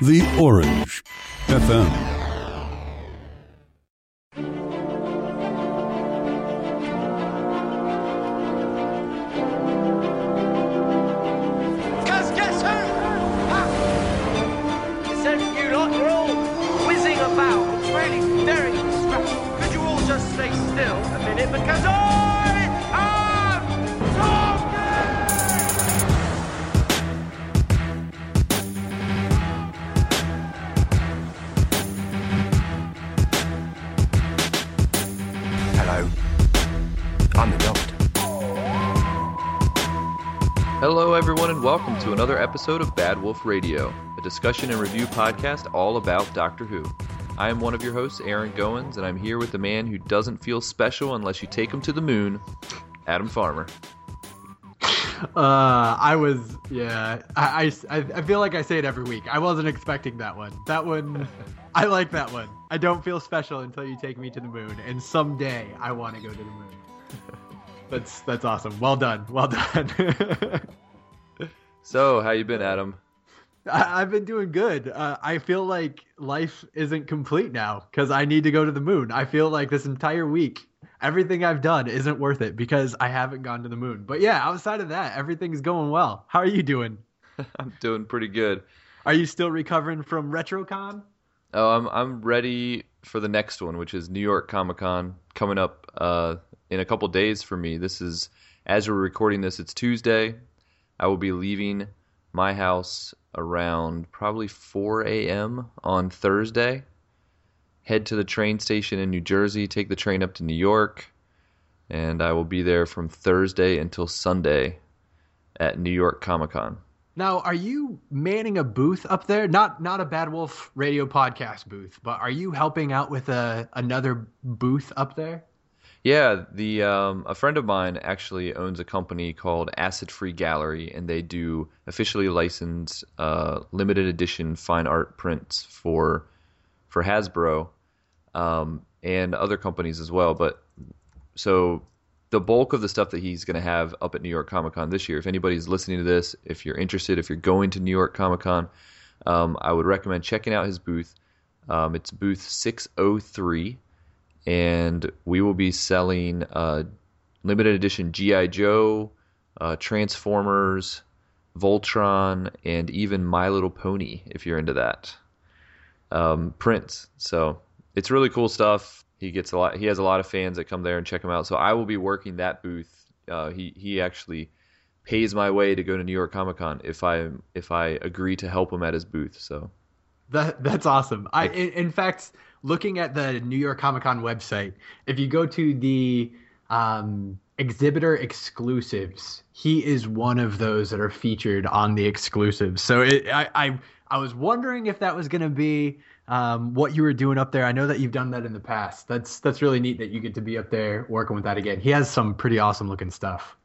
The Orange FM. Episode of Bad Wolf Radio, a discussion and review podcast all about Doctor Who. I am one of your hosts, Aaron Goins, and I'm here with the man who doesn't feel special unless you take him to the moon, Adam Farmer. Uh, I was, yeah. I, I, I feel like I say it every week. I wasn't expecting that one. That one, I like that one. I don't feel special until you take me to the moon, and someday I want to go to the moon. That's that's awesome. Well done. Well done. So, how you been, Adam? I, I've been doing good. Uh, I feel like life isn't complete now because I need to go to the moon. I feel like this entire week, everything I've done isn't worth it because I haven't gone to the moon. But yeah, outside of that, everything's going well. How are you doing? I'm doing pretty good. Are you still recovering from RetroCon? Oh, I'm I'm ready for the next one, which is New York Comic Con coming up uh, in a couple days for me. This is as we're recording this, it's Tuesday. I will be leaving my house around probably 4 a.m. on Thursday. Head to the train station in New Jersey, take the train up to New York, and I will be there from Thursday until Sunday at New York Comic Con. Now, are you manning a booth up there? Not not a Bad Wolf Radio podcast booth, but are you helping out with a another booth up there? Yeah, the um, a friend of mine actually owns a company called Acid Free Gallery, and they do officially licensed uh, limited edition fine art prints for for Hasbro um, and other companies as well. But so the bulk of the stuff that he's going to have up at New York Comic Con this year. If anybody's listening to this, if you're interested, if you're going to New York Comic Con, um, I would recommend checking out his booth. Um, it's booth 603 and we will be selling uh, limited edition GI Joe, uh, Transformers, Voltron, and even My Little Pony if you're into that. Um, prints. So it's really cool stuff. He gets a lot. He has a lot of fans that come there and check him out. So I will be working that booth. Uh, he he actually pays my way to go to New York Comic Con if I if I agree to help him at his booth. So That that's awesome. I in, in fact, looking at the New York Comic Con website, if you go to the um, exhibitor exclusives, he is one of those that are featured on the exclusives. So it, I, I I was wondering if that was going to be um, what you were doing up there. I know that you've done that in the past. That's that's really neat that you get to be up there working with that again. He has some pretty awesome looking stuff.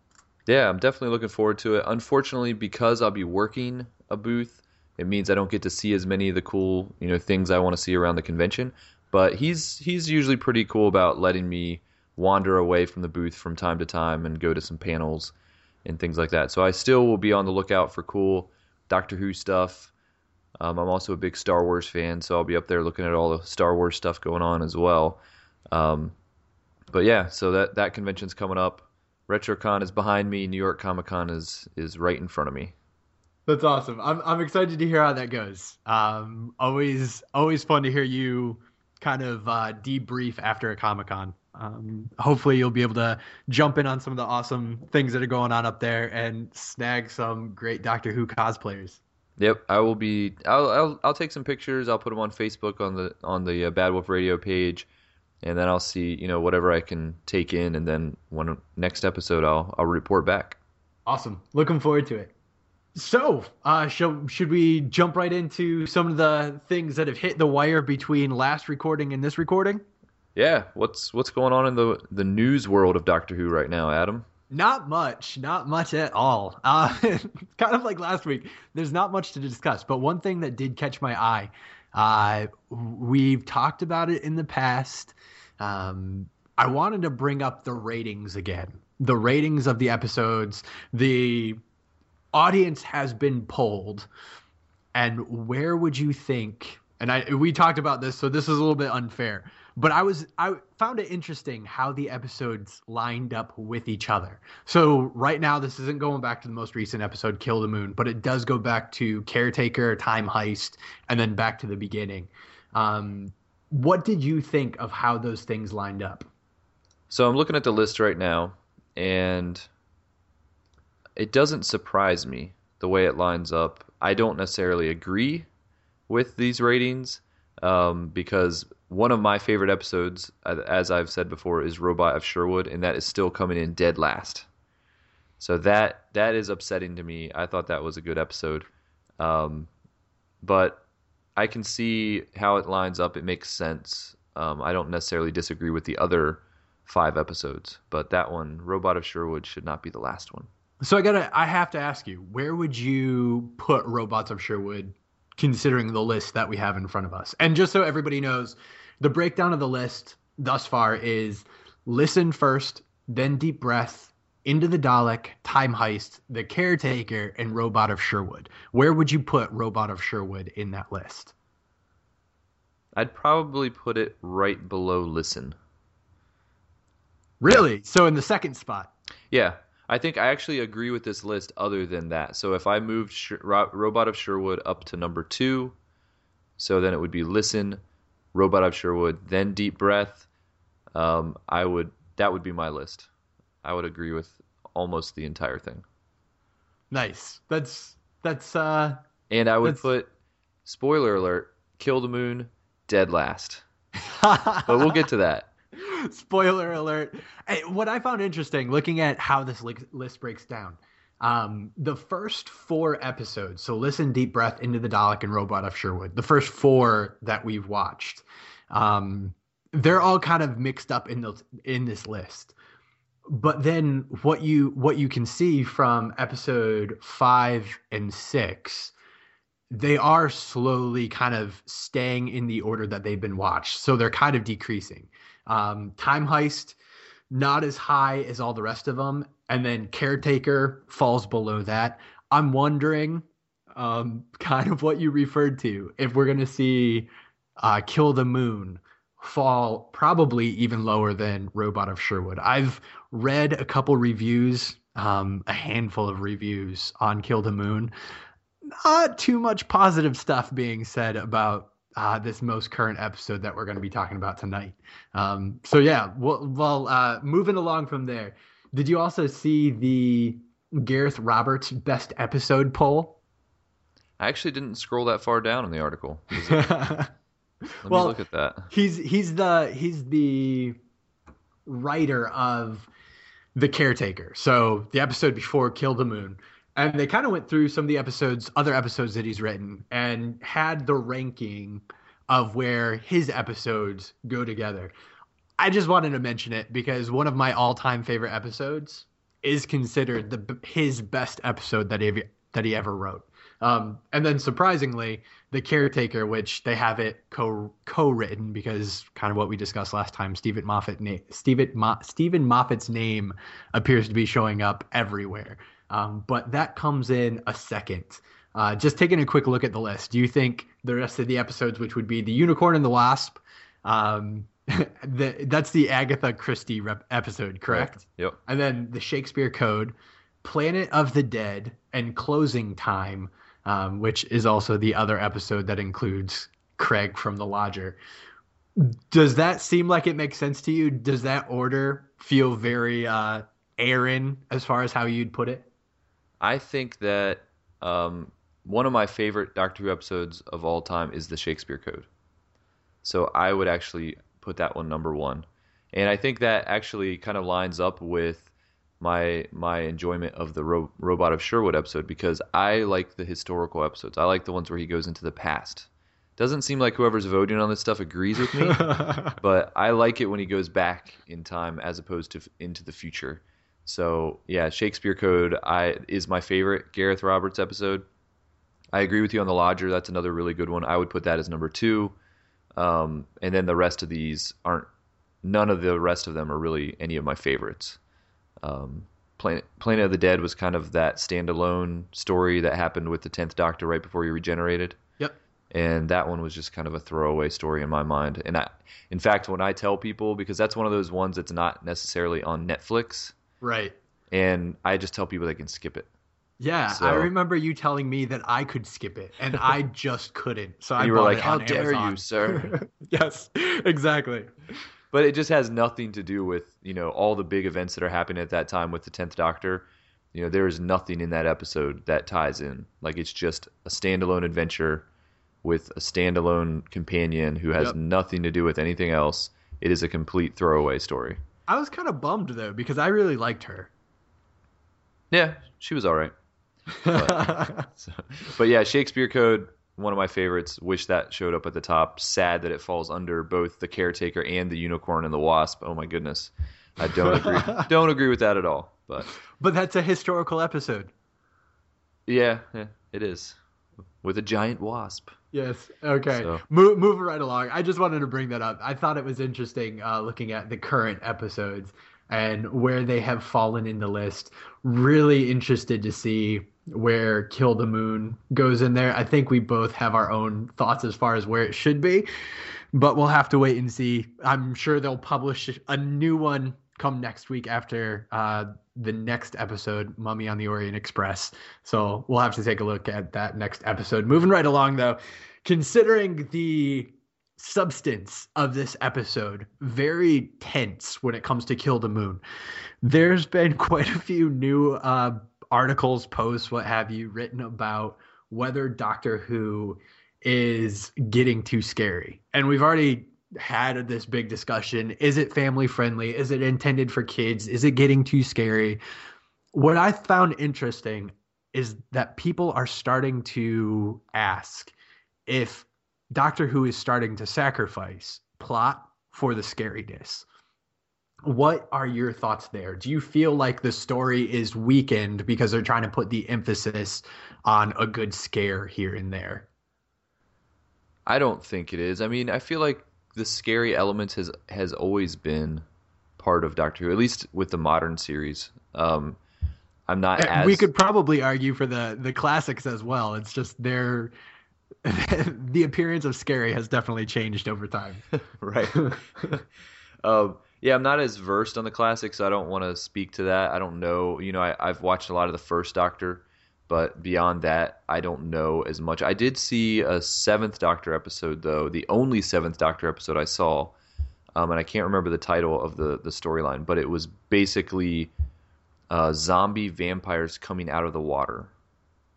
Yeah, I'm definitely looking forward to it. Unfortunately, because I'll be working a booth, it means I don't get to see as many of the cool, you know, things I want to see around the convention. But he's he's usually pretty cool about letting me wander away from the booth from time to time and go to some panels and things like that. So I still will be on the lookout for cool Doctor Who stuff. Um, I'm also a big Star Wars fan, so I'll be up there looking at all the Star Wars stuff going on as well. Um, but yeah, so that that convention's coming up. RetroCon is behind me. New York Comic Con is is right in front of me. That's awesome. I'm I'm excited to hear how that goes. Um, always always fun to hear you kind of uh, debrief after a Comic Con. Um, hopefully you'll be able to jump in on some of the awesome things that are going on up there and snag some great Doctor Who cosplayers. Yep, I will be. I'll I'll, I'll take some pictures. I'll put them on Facebook on the on the uh, Bad Wolf Radio page, and then I'll see you know whatever I can take in, and then when next episode I'll I'll report back. Awesome. Looking forward to it. So, uh, should, should we jump right into some of the things that have hit the wire between last recording and this recording? Yeah, what's what's going on in the the news world of Doctor Who right now, Adam? Not much, not much at all. Uh, kind of like last week. There's not much to discuss, but one thing that did catch my eye. Uh, we've talked about it in the past. Um, I wanted to bring up the ratings again. The ratings of the episodes. The audience has been polled And where would you think? And I we talked about this, so this is a little bit unfair. But I was I found it interesting how the episodes lined up with each other. So right now, this isn't going back to the most recent episode, Kill the Moon, but it does go back to Caretaker, Time Heist, and then back to the beginning. Um, what did you think of how those things lined up? So I'm looking at the list right now, and it doesn't surprise me the way it lines up. I don't necessarily agree with these ratings um, because one of my favorite episodes, as I've said before, is Robot of Sherwood, and that is still coming in dead last. So that that is upsetting to me. I thought that was a good episode, um, but I can see how it lines up. It makes sense. Um, I don't necessarily disagree with the other five episodes, but that one, Robot of Sherwood, should not be the last one. So I gotta, I have to ask you, where would you put Robots of Sherwood, considering the list that we have in front of us? And just so everybody knows, the breakdown of the list thus far is listen first, then deep breath, into the Dalek, time heist, the caretaker, and robot of Sherwood. Where would you put robot of Sherwood in that list? I'd probably put it right below listen. Really? So in the second spot? Yeah. I think I actually agree with this list other than that. So if I moved Sh- Robot of Sherwood up to number two, so then it would be Listen, Robot of Sherwood, then Deep Breath. Um, I would that would be my list. I would agree with almost the entire thing. Nice. That's that's uh And I would put spoiler alert, Kill the Moon, dead last. but we'll get to that. Spoiler alert. What I found interesting looking at how this list breaks down. Um, the first four episodes, so listen, deep breath into the Dalek and Robot of Sherwood. The first four that we've watched, um, they're all kind of mixed up in the in this list. But then what you what you can see from episode five and six, they are slowly kind of staying in the order that they've been watched. So they're kind of decreasing. Um, Time Heist, not as high as all the rest of them. And then Caretaker falls below that. I'm wondering, um, kind of what you referred to, if we're going to see uh, Kill the Moon fall probably even lower than Robot of Sherwood. I've read a couple reviews, um, a handful of reviews on Kill the Moon. Not too much positive stuff being said about uh, this most current episode that we're going to be talking about tonight. Um, so yeah, well, well uh, moving along from there, did you also see the Gareth Roberts best episode poll? I actually didn't scroll that far down in the article. Let well, me look at that. He's he's the he's the writer of the caretaker. So the episode before Kill the Moon. And they kind of went through some of the episodes, other episodes that he's written, and had the ranking of where his episodes go together. I just wanted to mention it because one of my all-time favorite episodes is considered the his best episode that he that he ever wrote. Um, and then surprisingly, the caretaker, which they have it co co-written because kind of what we discussed last time, Steven Moffat na- Steven Mo- Steven Moffat's name appears to be showing up everywhere. Um, but that comes in a second. Uh, just taking a quick look at the list, do you think the rest of the episodes, which would be the Unicorn and the Wasp, um, the, that's the Agatha Christie rep- episode, correct? Yep. And then the Shakespeare Code, Planet of the Dead, and Closing Time, um, which is also the other episode that includes Craig from The Lodger. Does that seem like it makes sense to you? Does that order feel very uh, Aaron as far as how you'd put it? I think that um, one of my favorite Doctor Who episodes of all time is the Shakespeare Code. So I would actually put that one number one, and I think that actually kind of lines up with my my enjoyment of the Ro- Robot of Sherwood episode because I like the historical episodes. I like the ones where he goes into the past. Doesn't seem like whoever's voting on this stuff agrees with me, but I like it when he goes back in time as opposed to into the future. So yeah, Shakespeare Code I is my favorite Gareth Roberts episode. I agree with you on the Lodger. That's another really good one. I would put that as number two. Um, and then the rest of these aren't. None of the rest of them are really any of my favorites. Um, Planet Planet of the Dead was kind of that standalone story that happened with the tenth Doctor right before he regenerated. Yep. And that one was just kind of a throwaway story in my mind. And I, in fact, when I tell people, because that's one of those ones that's not necessarily on Netflix, Right. and I just tell people they can skip it. Yeah, So- I remember you telling me that I could skip it, and I just couldn't. So I you were like, "How dare Amazon." you, sir?" yes, exactly. but it just has nothing to do with you know all the big events that are happening at that time with the 10th doctor you know there is nothing in that episode that ties in like it's just a standalone adventure with a standalone companion who has Yep. nothing to do with anything else it is a complete throwaway story I was kind of bummed though because I really liked her. yeah she was all right so, but yeah shakespeare code one of my favorites wish that showed up at the top sad that it falls under both the caretaker and the unicorn and the wasp oh my goodness i don't agree don't agree with that at all but but that's a historical episode. Yeah, yeah, it is. With a giant wasp. Yes. Okay. So- Mo- moving right along. I just wanted to bring that up. I thought it was interesting uh, looking at the current episodes and where they have fallen in the list. Really interested to see where Kill the Moon goes in there. I think we both have our own thoughts as far as where it should be, but we'll have to wait and see. I'm sure they'll publish a new one come next week after uh, the next episode, Mummy on the Orient Express. So we'll have to take a look at that next episode. Moving right along, though, considering the substance of this episode, very tense when it comes to Kill the Moon. There's been quite a few new uh, articles, posts, what have you, written about whether Doctor Who is getting too scary. And we've already had this big discussion. Is it family friendly? Is it intended for kids? Is it getting too scary? What I found interesting is that people are starting to ask if Doctor Who is starting to sacrifice plot for the scariness. What are your thoughts there? Do you feel like the story is weakened because they're trying to put the emphasis on a good scare here and there? I don't think it is. I mean, I feel like the scary element has has always been part of Doctor Who, at least with the modern series. Um, I'm not as we could probably argue for the the classics as well. It's just their the appearance of scary has definitely changed over time. right. um, yeah, I'm not as versed on the classics, so I don't want to speak to that. I don't know. You know, I, I've watched a lot of the first Doctor, but beyond that, I don't know as much. I did see a seventh Doctor episode, though, the only seventh Doctor episode I saw, um, and I can't remember the title of the the storyline, but it was basically uh, zombie vampires coming out of the water.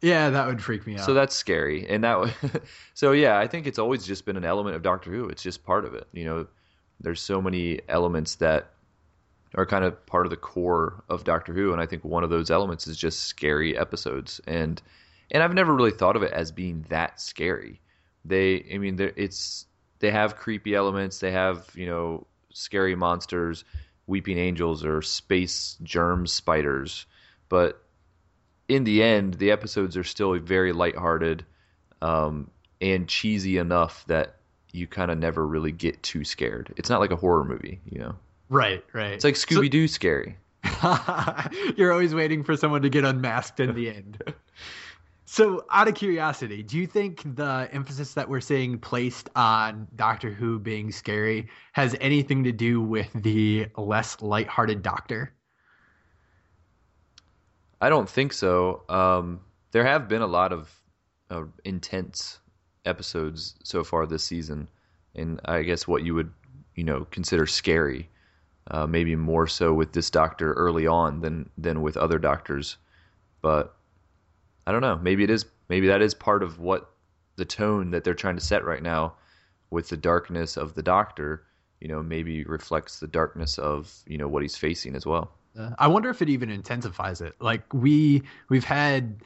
Yeah, that would freak me out. So that's scary, and that. so yeah, I think it's always just been an element of Doctor Who. It's just part of it. You know, there's so many elements that are kind of part of the core of Doctor Who, and I think one of those elements is just scary episodes. And and I've never really thought of it as being that scary. They, I mean, it's they have creepy elements. They have you know scary monsters, weeping angels, or space germ spiders, but in the end, the episodes are still very lighthearted um, and cheesy enough that you kind of never really get too scared. It's not like a horror movie, you know. Right, right. It's like Scooby Doo scary. You're always waiting for someone to get unmasked in the end. So, out of curiosity, do you think the emphasis that we're seeing placed on Doctor Who being scary has anything to do with the less lighthearted Doctor? I don't think so. Um, there have been a lot of uh, intense episodes so far this season, and I guess what you would, you know, consider scary. Uh, maybe more so with this doctor early on than than with other doctors, but I don't know. Maybe it is. Maybe that is part of what the tone that they're trying to set right now with the darkness of the doctor. You know, maybe reflects the darkness of you know what he's facing as well. Uh, I wonder if it even intensifies it. Like we we've had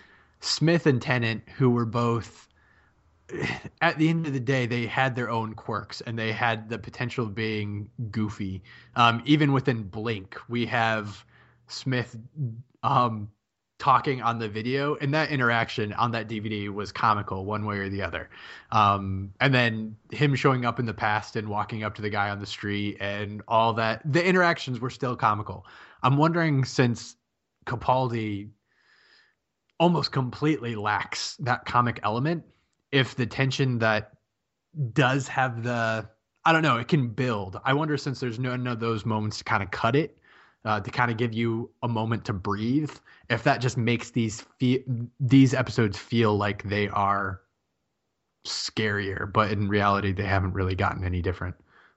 Smith and Tennant who were both at the end of the day they had their own quirks and they had the potential of being goofy. Um, even within Blink, we have Smith um, talking on the video and that interaction on that DVD was comical one way or the other. Um, and then him showing up in the past and walking up to the guy on the street and all that the interactions were still comical. I'm wondering since Capaldi almost completely lacks that comic element. If the tension that does have the, I don't know, it can build. I wonder since there's none of those moments to kind of cut it, uh, to kind of give you a moment to breathe, if that just makes these fe- these episodes feel like they are scarier, but in reality they haven't really gotten any different.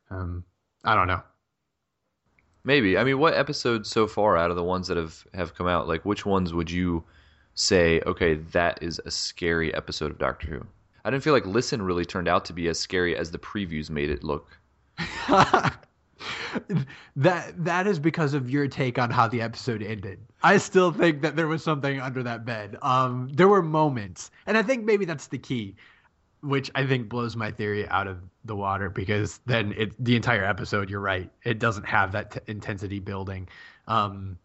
Um, I don't know. Maybe. I mean, what episodes so far out of the ones that have have come out, like which ones would you say, okay, that is a scary episode of Doctor Who? I didn't feel like Listen really turned out to be as scary as the previews made it look. that that is because of your take on how the episode ended. I still think that there was something under that bed. Um, there were moments, and I think maybe that's the key, which I think blows my theory out of the water because then it the entire episode. You're right, it doesn't have that t- intensity building. Um,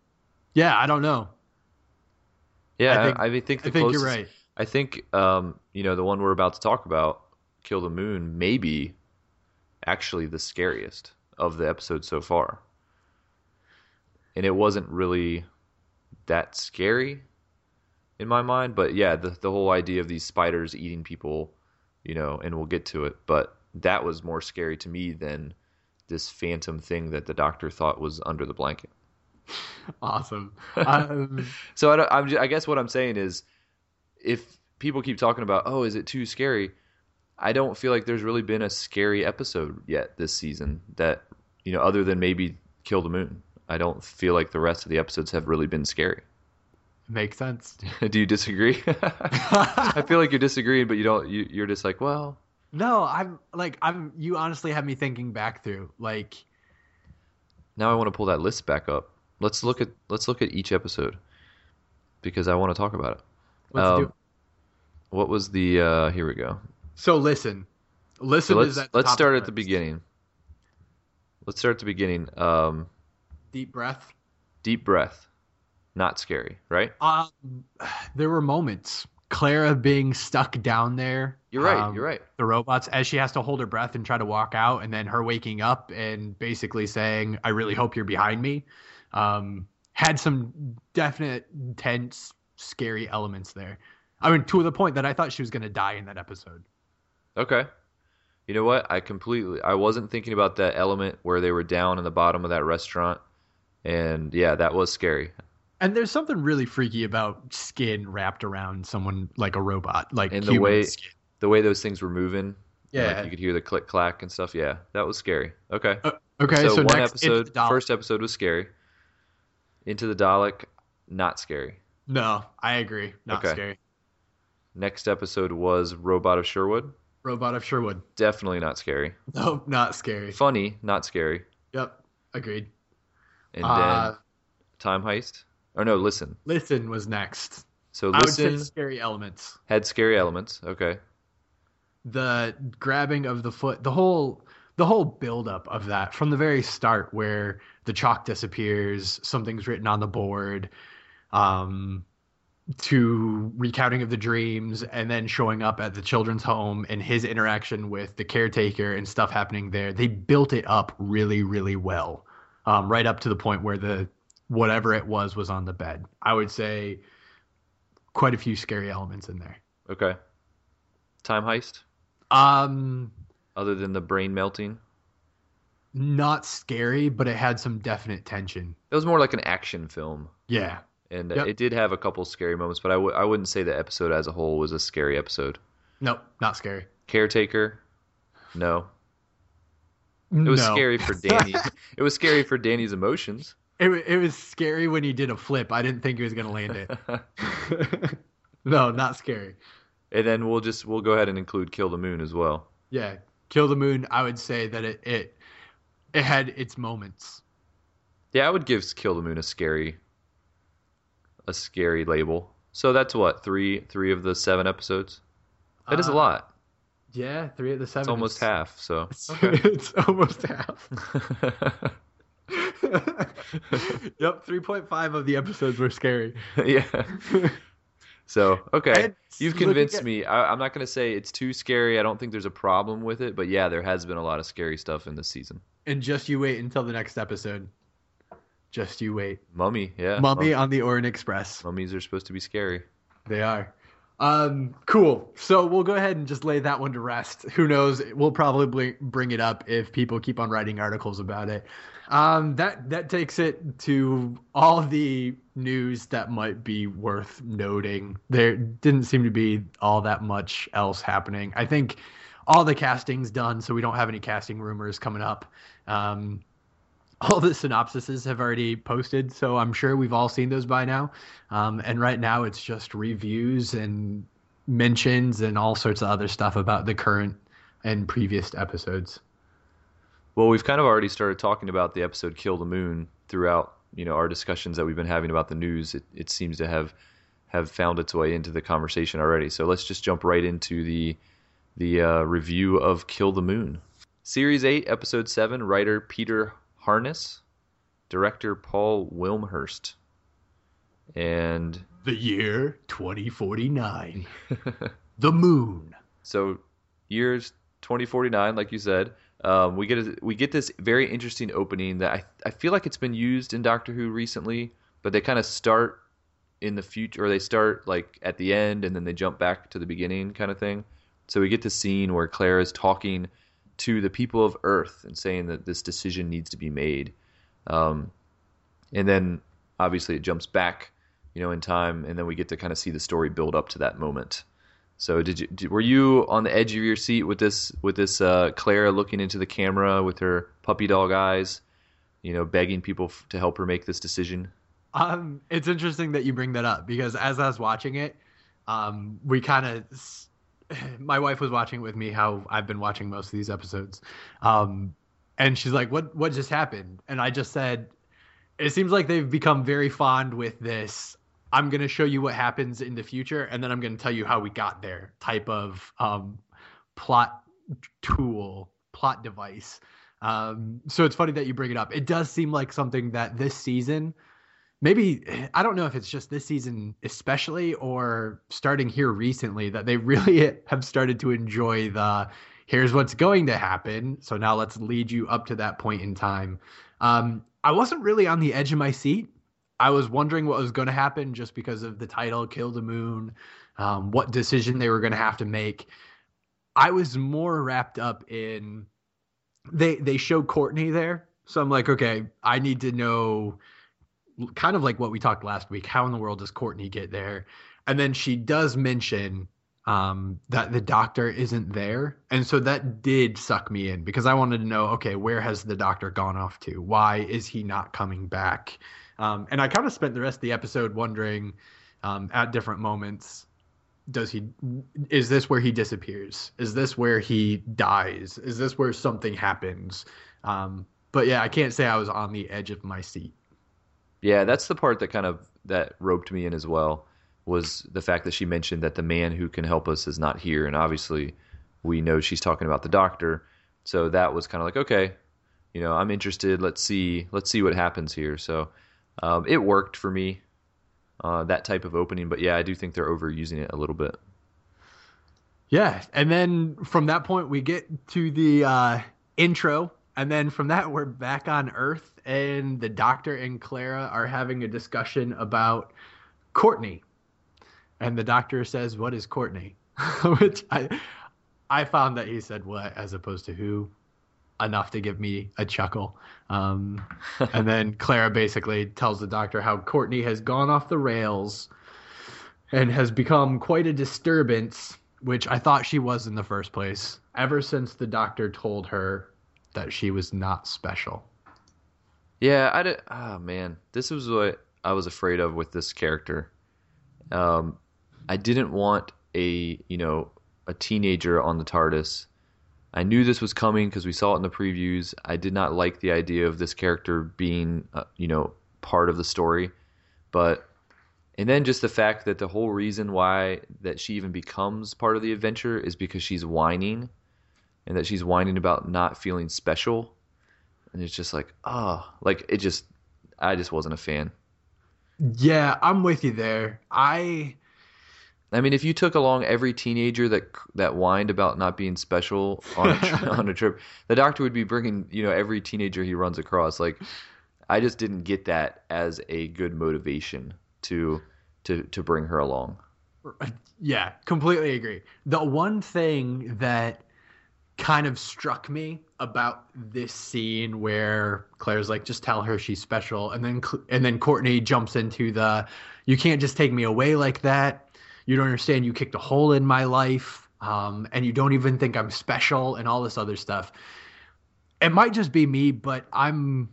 yeah, I don't know. Yeah, I think- I, think the I think you're right. I think um, you know the one we're about to talk about, Kill the Moon, maybe actually the scariest of the episodes so far. And it wasn't really that scary in my mind, but yeah, the the whole idea of these spiders eating people, you know, and we'll get to it, but that was more scary to me than this phantom thing that the doctor thought was under the blanket. Awesome. Um, So I, I guess what I'm saying is, if people keep talking about, oh, is it too scary? I don't feel like there's really been a scary episode yet this season that you know, other than maybe Kill the Moon. I don't feel like the rest of the episodes have really been scary. makes sense. Do you disagree? I feel like you're disagreeing, but you don't. You, you're just like, well, No, I'm like I'm. You honestly have me thinking back through like. now I want to pull that list back up. Let's look at let's look at each episode because I want to talk about it. Let's Um, do. What was the? uh Here we go. So listen, listen So let's let's start at the beginning. Let's start at the beginning. Um, Deep breath. deep breath, not scary, right? Um, there were moments. Clara being stuck down there. You're right. um, you're right. The robots, as she has to hold her breath and try to walk out, and then her waking up and basically saying, "I really hope you're behind me," um, had some definite tense, scary elements there. I mean, to the point that I thought she was going to die in that episode. Okay. You know what? I completely. I wasn't thinking about that element where they were down in the bottom of that restaurant, and yeah, that was scary. And there's something really freaky about skin wrapped around someone like a robot, like And the way- skin. The way those things were moving, Yeah. like you could hear the click clack and stuff. Yeah, that was scary. Okay. Uh, okay, so, so, one next episode, the first episode was scary. Into the Dalek, not scary. No, I agree. Not Okay. scary. Next episode was Robot of Sherwood. Robot of Sherwood. Definitely not scary. No, not scary. Funny, not scary. Yep, agreed. And Uh, then Time Heist. Or no, Listen. Listen was next. So I would say Listen scary elements. had scary elements. Okay. The grabbing of the foot, the whole the whole buildup of that from the very start where the chalk disappears, something's written on the board, um to recounting of the dreams and then showing up at the children's home and his interaction with the caretaker and stuff happening there. They built it up really, really well. Um, right up to the point where the whatever it was was on the bed. I would say quite a few scary elements in there. Okay. Time Heist. Um, Other than the brain melting, not scary, but it had some definite tension. it was more like an action film, Yeah. And Yep. it did have a couple scary moments. But I w- I wouldn't say the episode as a whole was a scary episode. Nope, not scary. Caretaker. No. It was No. scary for Danny. it was scary for Danny's emotions. It, it was scary when he did a flip. I didn't think he was going to land it. no, not scary. And then we'll just we'll go ahead and include Kill the Moon as well. Yeah, Kill the Moon. I would say that it it it had its moments. Yeah, I would give Kill the Moon a scary a scary label. So that's what, three three of the seven episodes? That is a Uh, lot. Yeah, three of the seven. It's almost half, so It's, it's almost half. yep, three point five of the episodes were scary. yeah. So okay, And you've convinced at- me. I, I'm not going to say it's too scary. I don't think there's a problem with it, but yeah, there has been a lot of scary stuff in this season. And just you wait until the next episode. Just you wait. Mummy, yeah. Mummy Mum- on the Orient Express. mummies are supposed to be scary. They are. Um, cool. So we'll go ahead and just lay that one to rest. Who knows? We'll probably bring it up if people keep on writing articles about it. Um, that that takes it to all the news that might be worth noting. There didn't seem to be all that much else happening. I think all the casting's done, so we don't have any casting rumors coming up. Um, all the synopsises have already posted, so I'm sure we've all seen those by now. Um, and right now, it's just reviews and mentions and all sorts of other stuff about the current and previous episodes. Well, we've kind of already started talking about the episode "Kill the Moon" throughout, you know, our discussions that we've been having about the news. It, it seems to have have found its way into the conversation already. So let's just jump right into the the uh, review of "Kill the Moon," series eight, episode seven. Writer Peter Harness, director Paul Wilmshurst, and The year 2049. the moon. So years 2049, like you said, um, we get a, we get this very interesting opening that I I feel like it's been used in Doctor Who recently, but they kind of start in the future, or they start like at the end and then they jump back to the beginning, kind of thing. So we get the scene where Clara is talking to the people of Earth and saying that this decision needs to be made, um, and then obviously it jumps back, you know, in time, and then we get to kind of see the story build up to that moment. So did you did, were you on the edge of your seat with this with this uh, Clara looking into the camera with her puppy dog eyes, you know, begging people f- to help her make this decision? Um, it's interesting that you bring that up because as I was watching it, um, we kind of, my wife was watching it with me. How I've been watching most of these episodes, um, and she's like, "What? What just happened?" And I just said, "It seems like they've become very fond with this. I'm gonna show you what happens in the future, and then I'm gonna tell you how we got there." Type of um, plot tool, plot device. Um, so it's funny that you bring it up. It does seem like something that this season maybe I don't know if it's just this season especially or starting here recently that they really have started to enjoy the here's what's going to happen. So now let's lead you up to that point in time. Um, I wasn't really on the edge of my seat. I was wondering what was going to happen just because of the title, Kill the Moon, um, what decision they were going to have to make. I was more wrapped up in they they show Courtney there, so I'm like, okay, I need to know kind of like what we talked last week. How in the world does Courtney get there? And then she does mention um, that the doctor isn't there, and so that did suck me in because I wanted to know, okay, where has the doctor gone off to? Why is he not coming back? Um, and I kind of spent the rest of the episode wondering um, at different moments does he is this where he disappears is this where he dies is this where something happens um, but yeah i can't say i was on the edge of my seat Yeah, that's the part that kind of that roped me in as well was the fact that she mentioned that the man who can help us is not here, and obviously we know she's talking about the doctor. So that was kind of like okay, you know, I'm interested. Let's see, let's see what happens here. So um, it worked for me, uh, that type of opening. But yeah, I do think they're overusing it a little bit. yeah and then from that point we get to the uh, intro and then from that we're back on earth and the doctor and clara are having a discussion about courtney. And the doctor says what is courtney? Which i i found that he said what? as opposed to who? Enough to give me a chuckle. Um, and then clara basically tells the doctor how courtney has gone off the rails and has become quite a disturbance which i thought she was in the first place ever since the doctor told her that she was not special Yeah, I did. Oh man, this was what I was afraid of with this character. Um, I didn't want a you know a teenager on the TARDIS. I knew this was coming because we saw it in the previews. I did not like the idea of this character being uh, you know part of the story, but and then just the fact that the whole reason why that she even becomes part of the adventure is because she's whining, and that she's whining about not feeling special and it's just like oh like it just i just wasn't a fan yeah i'm with you there i i mean if you took along every teenager that that whined about not being special on a, tri- on a trip the doctor would be bringing you know every teenager he runs across like I just didn't get that as a good motivation to to to bring her along. Uh, yeah, completely agree. The one thing that kind of struck me about this scene where Clara's like, just tell her she's special, and then and then Courtney jumps into the, you can't just take me away like that. You don't understand. You kicked a hole in my life, um, and you don't even think I'm special, and all this other stuff. It might just be me, but I'm,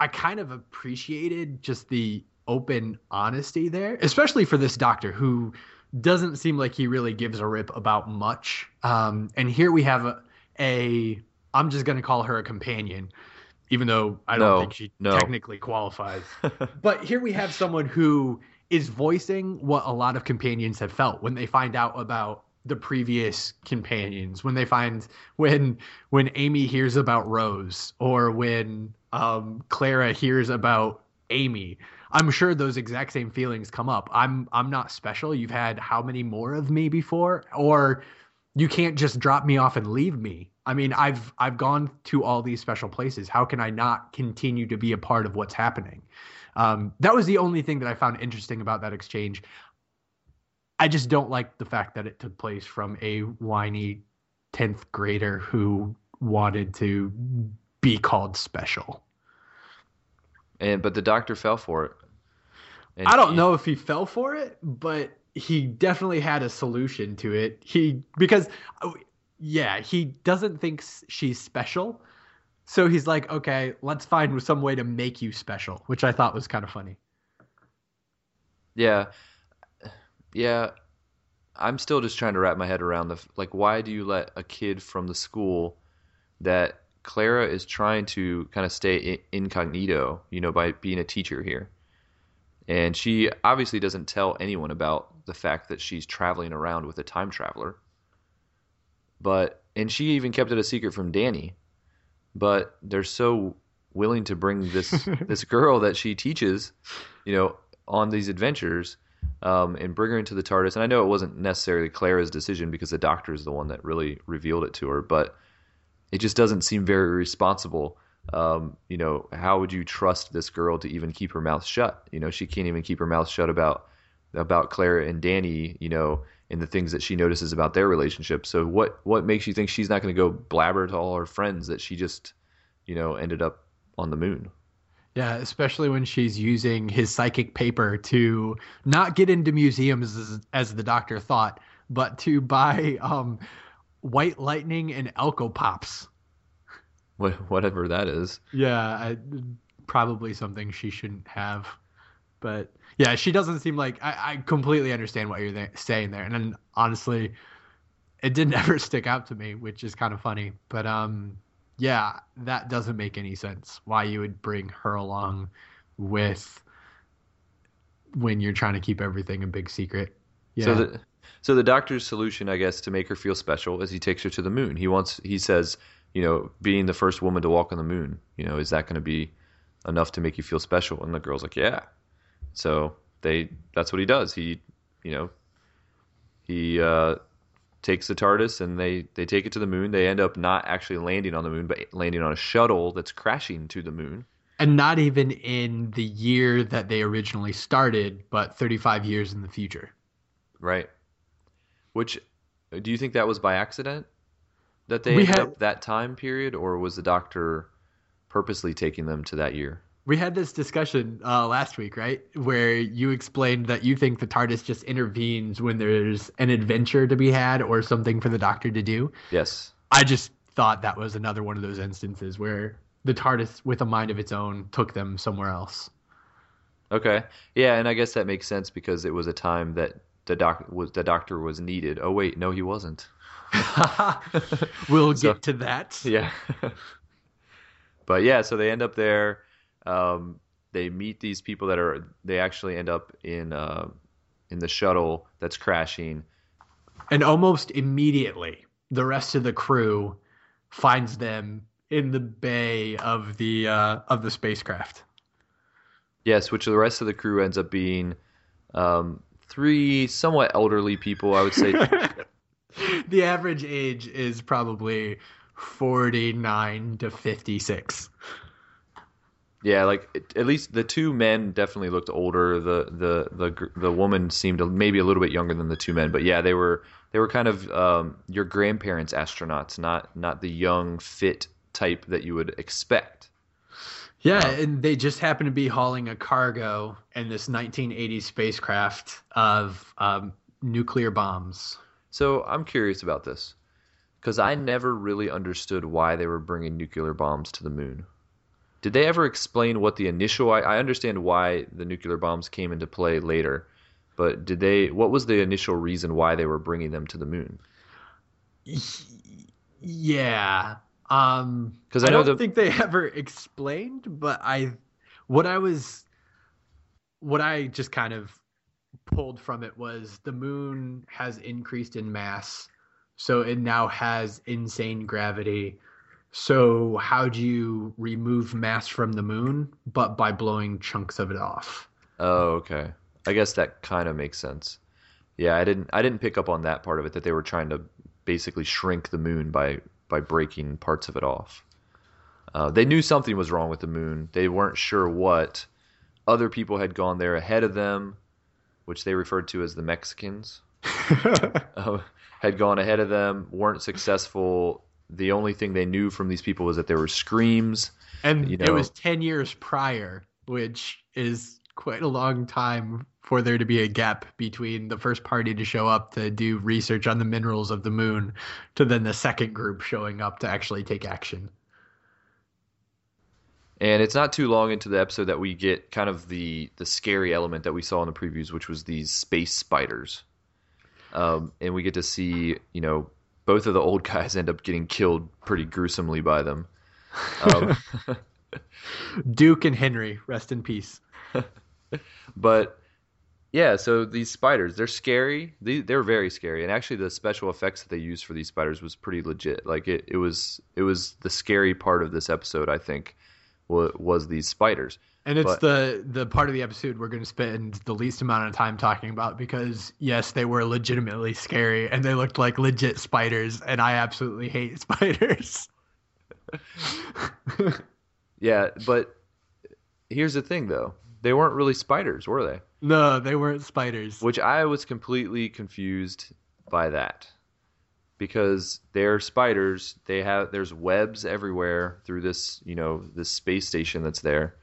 I kind of appreciated just the open honesty there, especially for this doctor who doesn't seem like he really gives a rip about much. Um, and here we have a, a I'm just going to call her a companion, even though I don't No, think she no. technically qualifies. but here we have someone who is voicing what a lot of companions have felt when they find out about the previous companions when they find when when amy hears about rose or when um clara hears about amy i'm sure those exact same feelings come up. I'm i'm not special. You've had how many more of me before? Or you can't just drop me off and leave me. I mean i've i've gone to all these special places. How can i not continue to be a part of what's happening? Um, that was the only thing that i found interesting about that exchange. I just don't like the fact that it took place from a whiny 10th grader who wanted to be called special And but the doctor fell for it. And I don't he- know if he fell for it, but he definitely had a solution to it. He because oh, yeah, he doesn't think she's special. So he's like, "Okay, let's find some way to make you special," which I thought was kind of funny. Yeah, yeah. I'm still just trying to wrap my head around the like. Why do you let a kid from the school that Clara is trying to kind of stay incognito, you know, by being a teacher here, and she obviously doesn't tell anyone about the fact that she's traveling around with a time traveler. But and she even kept it a secret from Danny. But they're so willing to bring this this girl that she teaches, you know, on these adventures um, and bring her into the TARDIS. And I know it wasn't necessarily Clara's decision because the Doctor is the one that really revealed it to her, but it just doesn't seem very responsible. Um, you know, how would you trust this girl to even keep her mouth shut? You know, she can't even keep her mouth shut about about Clara and Danny. You know, and the things that she notices about their relationship. So what what makes you think she's not going to go blabber to all her friends that she just, you know, ended up on the moon? Yeah, especially when she's using his psychic paper to not get into museums as, as the doctor thought, but to buy um, white lightning and Alcopops. What, whatever that is. Yeah, I, probably something she shouldn't have. But yeah, she doesn't seem like I, I completely understand what you're there, saying there, and then honestly, it didn't ever stick out to me, which is kind of funny. But um, yeah, that doesn't make any sense. Why you would bring her along with when you're trying to keep everything a big secret? Yeah, So the so the doctor's solution, I guess, to make her feel special is he takes her to the moon. He wants he says, you know, being the first woman to walk on the moon, you know, is that going to be enough to make you feel special? And the girl's like, yeah. So they that's what he does. He, you know, he uh, takes the TARDIS and they they take it to the moon. They end up not actually landing on the moon, but landing on a shuttle that's crashing to the moon. and not even in the year that they originally started, but 35 years in the future. Right. Which do you think that was by accident that they We ended had- up that time period, or was the doctor purposely taking them to that year? We had this discussion uh, last week, right? Where you explained that you think the TARDIS just intervenes when there's an adventure to be had or something for the Doctor to do. Yes. I just thought that was another one of those instances where the TARDIS, with a mind of its own, took them somewhere else. Okay. Yeah, and I guess that makes sense because it was a time that the doc was the doctor was needed. Oh wait, no, he wasn't. we'll So- get to that. Yeah. but yeah, so they end up there. Um, they meet these people that are. They actually end up in uh, in the shuttle that's crashing. And almost immediately, the rest of the crew finds them in the bay of the uh, of the spacecraft. Yes, which the rest of the crew ends up being um, three somewhat elderly people, I would say. the average age is probably 49 to 56. Yeah, like it, at least the two men definitely looked older. The the the the woman seemed maybe a little bit younger than the two men, but yeah, they were they were kind of um, your grandparents' astronauts, not not the young fit type that you would expect. Yeah, and they just happen to be hauling a cargo in this 1980s spacecraft of um, nuclear bombs. So I'm curious about this because I never really understood why they were bringing nuclear bombs to the moon. Did they ever explain what the initial? I, I understand why the nuclear bombs came into play later, but did they? What was the initial reason why they were bringing them to the moon? Yeah. Um 'Cause I, I don't the- think they ever explained, but I what I was what I just kind of pulled from it was the moon has increased in mass, so it now has insane gravity. So how do you remove mass from the moon but by blowing chunks of it off? Oh, okay. I guess that kind of makes sense. Yeah, I didn't I didn't pick up on that part of it that they were trying to basically shrink the moon by by breaking parts of it off. Uh, they knew something was wrong with the moon. They weren't sure what. Other people had gone there ahead of them, which they referred to as the Mexicans. uh, had gone ahead of them, weren't successful. The only thing they knew from these people was that there were screams. And You it was 10 years prior, which is quite a long time for there to be a gap between the first party to show up to do research on the minerals of the moon to then the second group showing up to actually take action. And it's not too long into the episode that we get kind of the the scary element that we saw in the previews, which was these space spiders. Um, and we get to see, you know, both of the old guys end up getting killed pretty gruesomely by them. Um, Duke and Henry, rest in peace. but yeah, so these spiders, they're scary. They, they're very scary, and actually, the special effects that they used for these spiders was pretty legit. Like it, it was, it was the scary part of this episode. I think was, was these spiders. And it's But- the the part of the episode we're going to spend the least amount of time talking about because yes, they were legitimately scary and they looked like legit spiders and I absolutely hate spiders. Yeah, but here's the thing, though. They weren't really spiders, were they? no, they weren't spiders. Which I was completely confused by that. Because they're spiders, they have there's webs everywhere through this, you know, this space station that's there.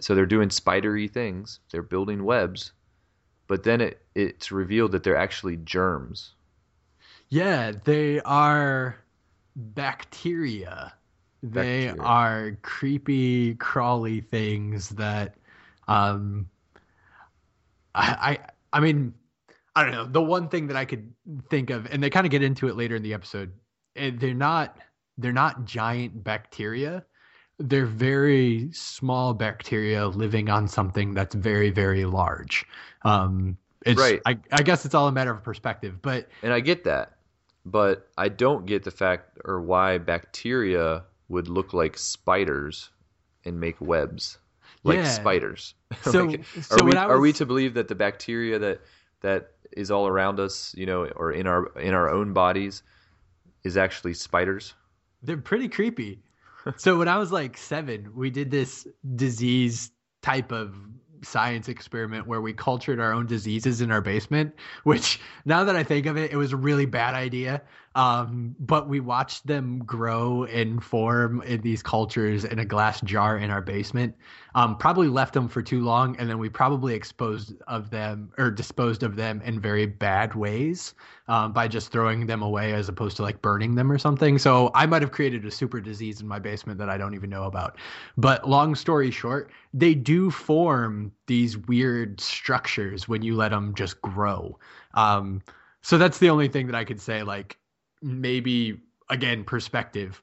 So they're doing spidery things. They're building webs. But then it it's revealed that they're actually germs. Yeah, they are bacteria. They are creepy, crawly things that, um, I, I, I mean, I don't know. The one thing that I could think of, and they kind of get into it later in the episode, they're not, they're not giant bacteria. They're very small bacteria living on something that's very, very large. Um, it's, Right. I, I guess it's all a matter of perspective, but And I get that. But I don't get the fact or why bacteria would look like spiders and make webs like Yeah. spiders. So- Like, so are we I are we to believe that the bacteria that that is all around us, you know, or in our in our own bodies is actually spiders? They're pretty creepy. so when I was like seven, we did this disease type of science experiment where we cultured our own diseases in our basement. Which now that I think of it, it was a really bad idea. Um, but we watched them grow and form in these cultures in a glass jar in our basement. Um, probably left them for too long, and then we probably exposed of them or disposed of them in very bad ways um, by just throwing them away as opposed to like burning them or something. So I might have created a super disease in my basement that I don't even know about. But long story short, they do form these weird structures when you let them just grow. Um, so that's the only thing that I could say. Like maybe again perspective.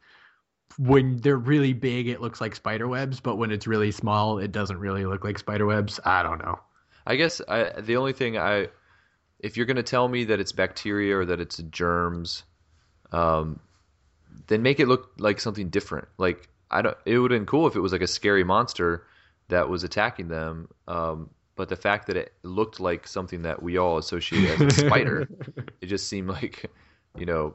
When they're really big, it looks like spider webs, but when it's really small, it doesn't really look like spider webs. I don't know. I guess I, the only thing I, if you're going to tell me that it's bacteria or that it's germs, um, then make it look like something different. Like I don't. It would have been cool if it was like a scary monster that was attacking them. Um, but the fact that it looked like something that we all associate as a spider, it just seemed like, you know,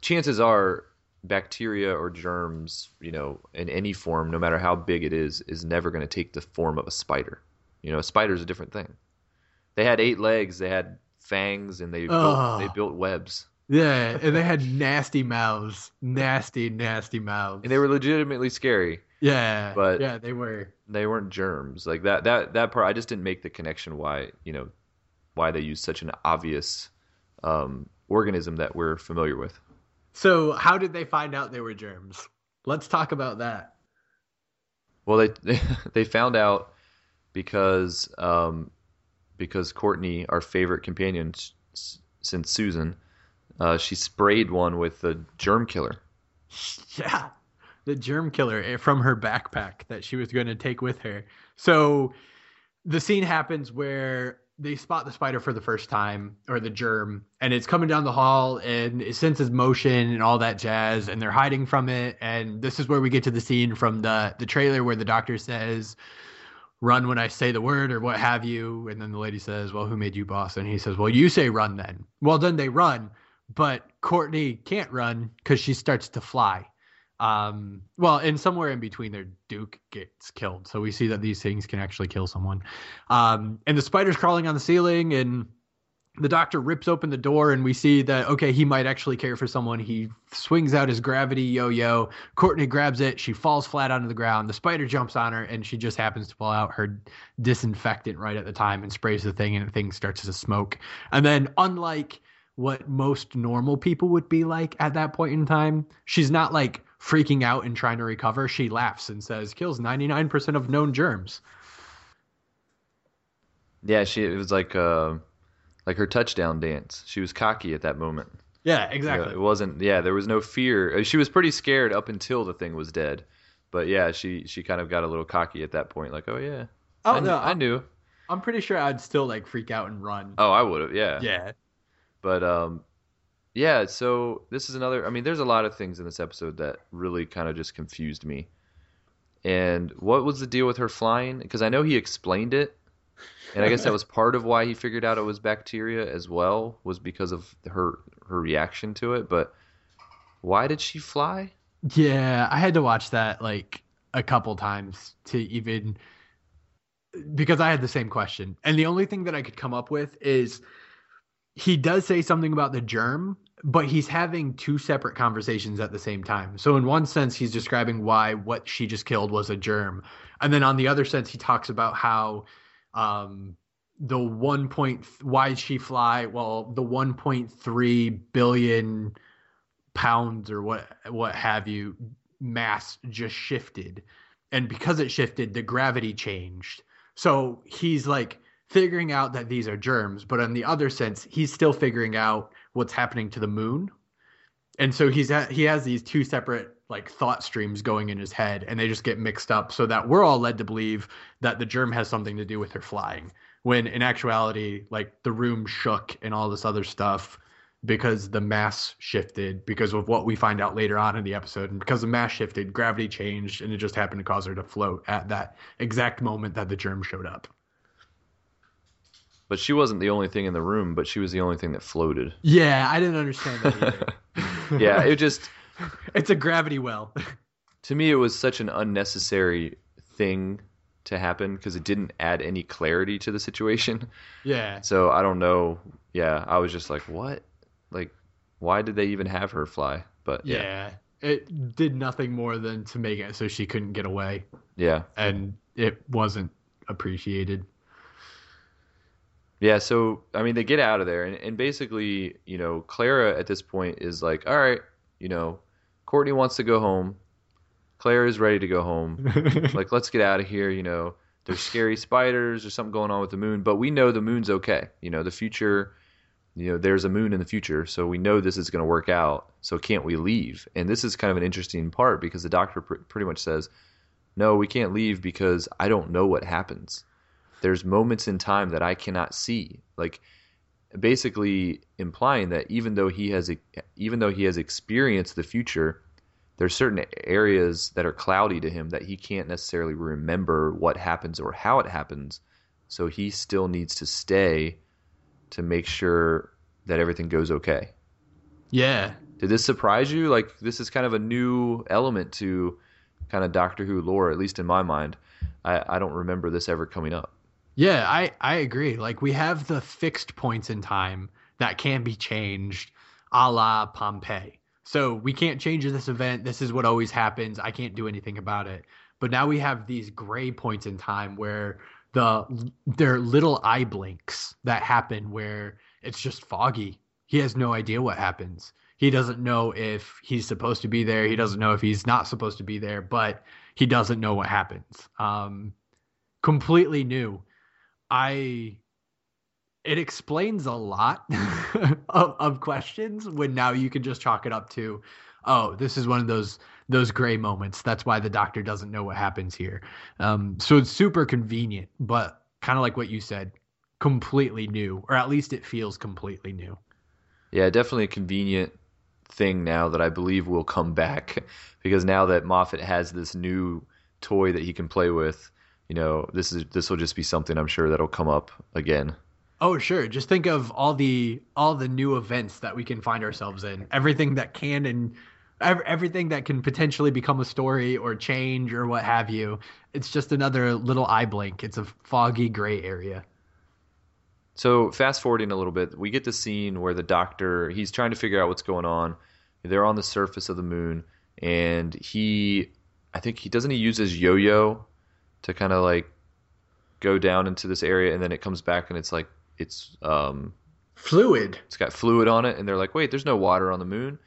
chances are bacteria or germs, you know, in any form, no matter how big it is, is never going to take the form of a spider. You know, a spider is a different thing. They had eight legs, they had fangs, and they built, they built webs, Yeah, and they had nasty mouths, nasty, nasty mouths. and they were legitimately scary. yeah, but- yeah, they were. They weren't germs like that. That that part, I just didn't make the connection. Why you know, why they use such an obvious um, organism that we're familiar with. So, how did they find out they were germs? Let's talk about that. Well, they they, they found out because um, because Courtney, our favorite companion since Susan, uh, she sprayed one with the germ killer. Yeah, the germ killer eh, from her backpack that she was going to take with her. So the scene happens where they spot the spider for the first time, or the germ, and it's coming down the hall and it senses motion and all that jazz, and they're hiding from it. And this is where we get to the scene from the the trailer where the doctor says. Run when I say the word, or what have you. And then the lady says, Well, who made you boss? And he says, Well, you say run then. Well, then they run but Courtney can't run because she starts to fly. Um, well, and somewhere in between there, Duke gets killed. So we see that these things can actually kill someone. Um, and the spider's crawling on the ceiling, and the doctor rips open the door, and we see that, okay, he might actually care for someone. He swings out his gravity yo yo. Courtney grabs it. She falls flat onto the ground. The spider jumps on her, and she just happens to pull out her disinfectant right at the time and sprays the thing, and the thing starts to smoke. And then, unlike what most normal people would be like at that point in time. She's not like freaking out and trying to recover. She laughs and says, kills 99% of known germs. Yeah, she it was like uh, like her touchdown dance. She was cocky at that moment. Yeah, exactly. it wasn't. Yeah, there was no fear. Uh, She was pretty scared up until the thing was dead. But yeah, she she kind of got a little cocky at that point. Like, oh yeah, oh, I, no, I knew. I'm pretty sure I'd still like freak out and run. Oh, I would have. Yeah. yeah. But um, yeah. So this is another. I mean, there's a lot of things in this episode that really kind of just confused me. And what was the deal with her flying? Because I know he explained it, and I guess that was part of why he figured out it was bacteria as well, was because of her her reaction to it. But why did she fly? Yeah, I had to watch that like a couple times to even because I had the same question. And the only thing that I could come up with is he does say something about the germ, but he's having two separate conversations at the same time. So in one sense he's describing why what she just killed was a germ. And then on the other sense he talks about how um the 1 point why she fly well the 1.3 billion pounds or what what have you mass just shifted and because it shifted the gravity changed so he's like figuring out that these are germs but in the other sense he's still figuring out what's happening to the moon. And so he's he has these two separate like thought streams going in his head and they just get mixed up so that we're all led to believe that the germ has something to do with her flying when in actuality like the room shook and all this other stuff because the mass shifted because of what we find out later on in the episode and because the mass shifted gravity changed and it just happened to cause her to float at that exact moment that the germ showed up But she wasn't the only thing in the room, but she was the only thing that floated. yeah i didn't understand that either yeah, it just it's a gravity well to me it was such an unnecessary thing to happen because it didn't add any clarity to the situation. yeah So I don't know. Yeah, I was just like, what? Like, why did they even have her fly? But yeah, yeah it did nothing more than to make it so she couldn't get away yeah, and it wasn't appreciated yeah. So I mean, they get out of there, and, and basically, you know, Clara at this point is like, all right, you know, Courtney wants to go home. Clara is ready to go home. like, let's get out of here. You know, there's scary spiders. There's something going on with the moon, but we know the moon's okay. You know, the future. You know, there's a moon in the future, so we know this is going to work out. So can't we leave? And this is kind of an interesting part because the doctor pr- pretty much says, "No, we can't leave because I don't know what happens. There's moments in time that I cannot see." Like basically implying that even though he has even though he has experienced the future, there's certain areas that are cloudy to him that he can't necessarily remember what happens or how it happens. So he still needs to stay to make sure that everything goes okay. Yeah. Did this surprise you? Like this is kind of a new element to kind of Doctor Who lore, at least in my mind. I, I don't remember this ever coming up. Yeah, I, I agree. Like we have the fixed points in time that can be changed, a la Pompeii. So we can't change this event. This is what always happens. I can't do anything about it. But now we have these gray points in time where the there are little eye blinks that happen where it's just foggy. He has no idea what happens. He doesn't know if he's supposed to be there. He doesn't know if he's not supposed to be there, but he doesn't know what happens. Um, completely new. I it explains a lot of, of questions when now you can just chalk it up to oh this is one of those those gray moments. That's why the doctor doesn't know what happens here. Um, so it's super convenient but kind of like what you said completely new or at least it feels completely new. Yeah, definitely a convenient thing now that I believe will come back because now that Moffat has this new toy that he can play with, you know, this is this will just be something I'm sure that'll come up again. Oh sure, just think of all the all the new events that we can find ourselves in. Everything that can and everything that can potentially become a story or change or what have you. It's just another little eye blink. It's a foggy gray area. So fast forwarding a little bit, we get the scene where the doctor he's trying to figure out what's going on. They're on the surface of the moon, and he, I think he doesn't he use his yo-yo to kind of like go down into this area, and then it comes back and it's like it's um Fluid. it's got fluid on it, and they're like, wait, there's no water on the moon,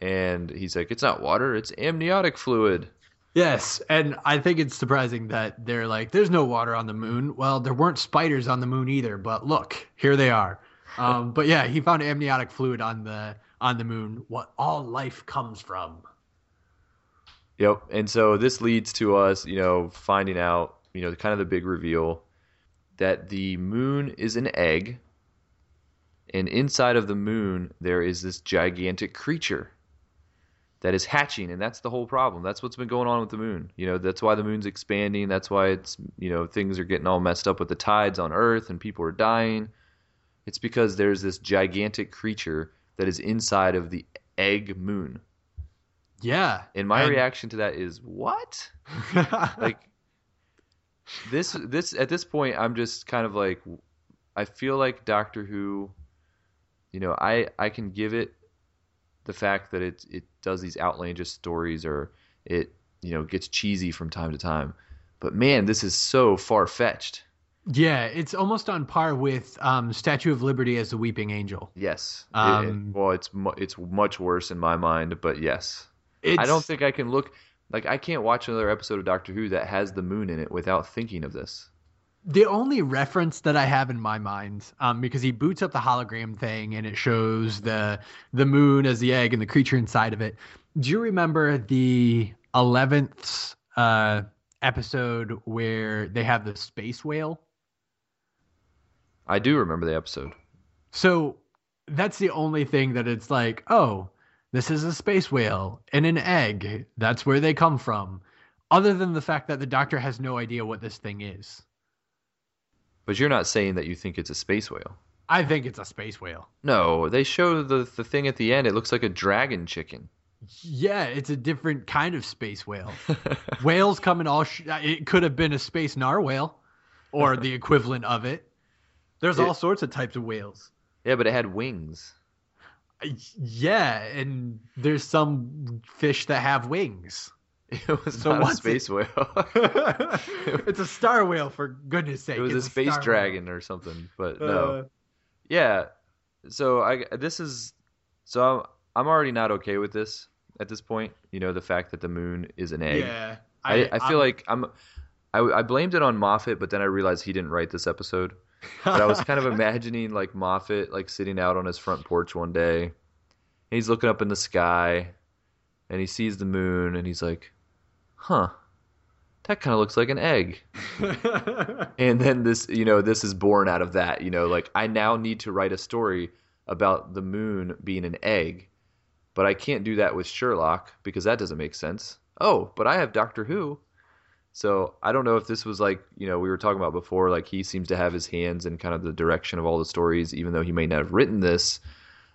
and he's like, it's not water, it's amniotic fluid. Yes, and I think it's surprising that they're like, "There's no water on the moon." Well, there weren't spiders on the moon either, but look, here they are. Um, but yeah, he found amniotic fluid on the on the moon. What all life comes from. Yep. And so this leads to us, you know, finding out, you know, kind of the big reveal that the moon is an egg. And inside of the moon, there is this gigantic creature that is hatching. And that's the whole problem. That's what's been going on with the moon. You know, that's why the moon's expanding. That's why it's, you know, things are getting all messed up with the tides on Earth and people are dying. It's because there's this gigantic creature that is inside of the egg moon. Yeah, And my and- reaction to that is what? Like this this at this point I'm just kind of like I feel like Doctor Who you know, I I can give it the fact that it it does these outlandish stories or it you know gets cheesy from time to time. But man, this is so far fetched. yeah, it's almost on par with um, Statue of Liberty as the Weeping Angel. Yes. It- it- Um, well, it's mu- it's much worse in my mind, but yes. It's, I don't think I can look like I can't watch another episode of Doctor Who that has the moon in it without thinking of this. the only reference that I have in my mind, um, because he boots up the hologram thing and it shows the the moon as the egg and the creature inside of it. Do you remember the eleventh uh, episode where they have the space whale? I do remember the episode. So that's the only thing that it's like, oh, this is a space whale and an egg. That's where they come from. Other than the fact that the doctor has no idea what this thing is. But you're not saying that you think it's a space whale. I think it's a space whale. No, they show the the thing at the end. It looks like a dragon chicken. Yeah, it's a different kind of space whale. Whales come in all. Sh- it could have been a space narwhal, or the equivalent of it. There's all sorts of types of whales. Yeah, but it had wings. Yeah, and there's some fish that have wings. It was So not a what's it- space whale. it's a star whale, for goodness sake. it was a space dragon or something. But whale. no. Uh, Yeah. So I this is so I'm, I'm already not okay with this at this point. You know the fact that the moon is an egg. yeah, I, I feel I'm- like I'm. I, I blamed it on Moffat, but then I realized he didn't write this episode. But I was kind of imagining like Moffat like sitting out on his front porch one day. And he's looking up in the sky, and he sees the moon, and he's like, "Huh, that kind of looks like an egg." And then this, you know, this is born out of that. You know, like I now need to write a story about the moon being an egg, but I can't do that with Sherlock because that doesn't make sense. Oh, but I have Doctor Who. So I don't know if this was like, you know, we were talking about before, like he seems to have his hands in kind of the direction of all the stories, even though he may not have written this.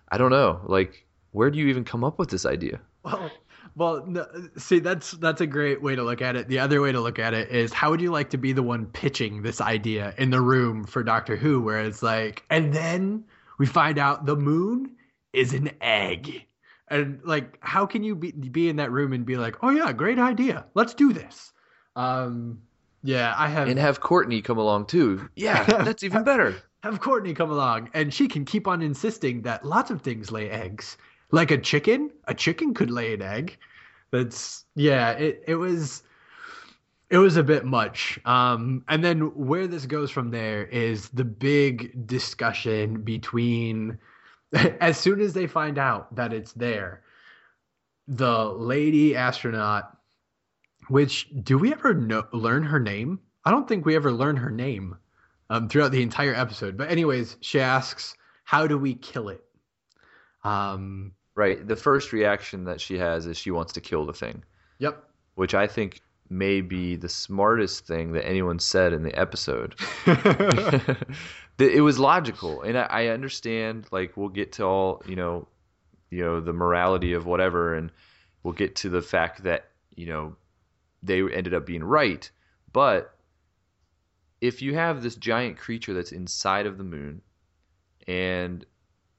I don't know. Like where do you even come up with this idea? Well, well, no, see, that's that's a great way to look at it. The other way to look at it is how would you like to be the one pitching this idea in the room for Doctor Who, where it's like, and then we find out the moon is an egg, and like, how can you be be in that room and be like, oh yeah, great idea, let's do this. Um, yeah, I have And have Courtney come along too. Yeah, that's even better. have Courtney come along, and she can keep on insisting that lots of things lay eggs. Like a chicken, a chicken could lay an egg. That's yeah. It it was it was a bit much. Um, and then where this goes from there is the big discussion between as soon as they find out that it's there, the lady astronaut. Which do we ever know, learn her name? I don't think we ever learn her name um, throughout the entire episode. But anyways, she asks, "How do we kill it?" Um, Right. The first reaction that she has is she wants to kill the thing, yep. which I think may be the smartest thing that anyone said in the episode. it was logical, and I, I understand. Like we'll get to all you know, you know the morality of whatever, and we'll get to the fact that you know they ended up being right. But if you have this giant creature that's inside of the moon, and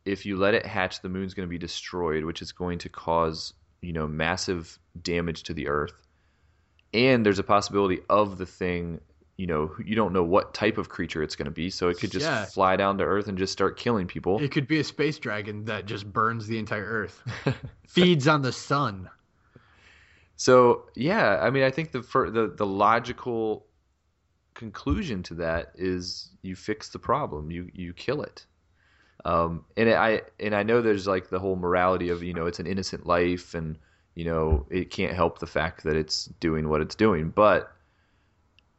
if you let it hatch, the moon's going to be destroyed, which is going to cause you know massive damage to the Earth. And there's a possibility of the thing, you know, you don't know what type of creature it's going to be, so it could just Yeah. fly down to Earth and just start killing people. It could be a space dragon that just burns the entire Earth, feeds on the sun. So yeah, I mean, I think the the the logical conclusion to that is you fix the problem, you you kill it. Um, and I and I know there's like the whole morality of you know it's an innocent life and you know it can't help the fact that it's doing what it's doing, but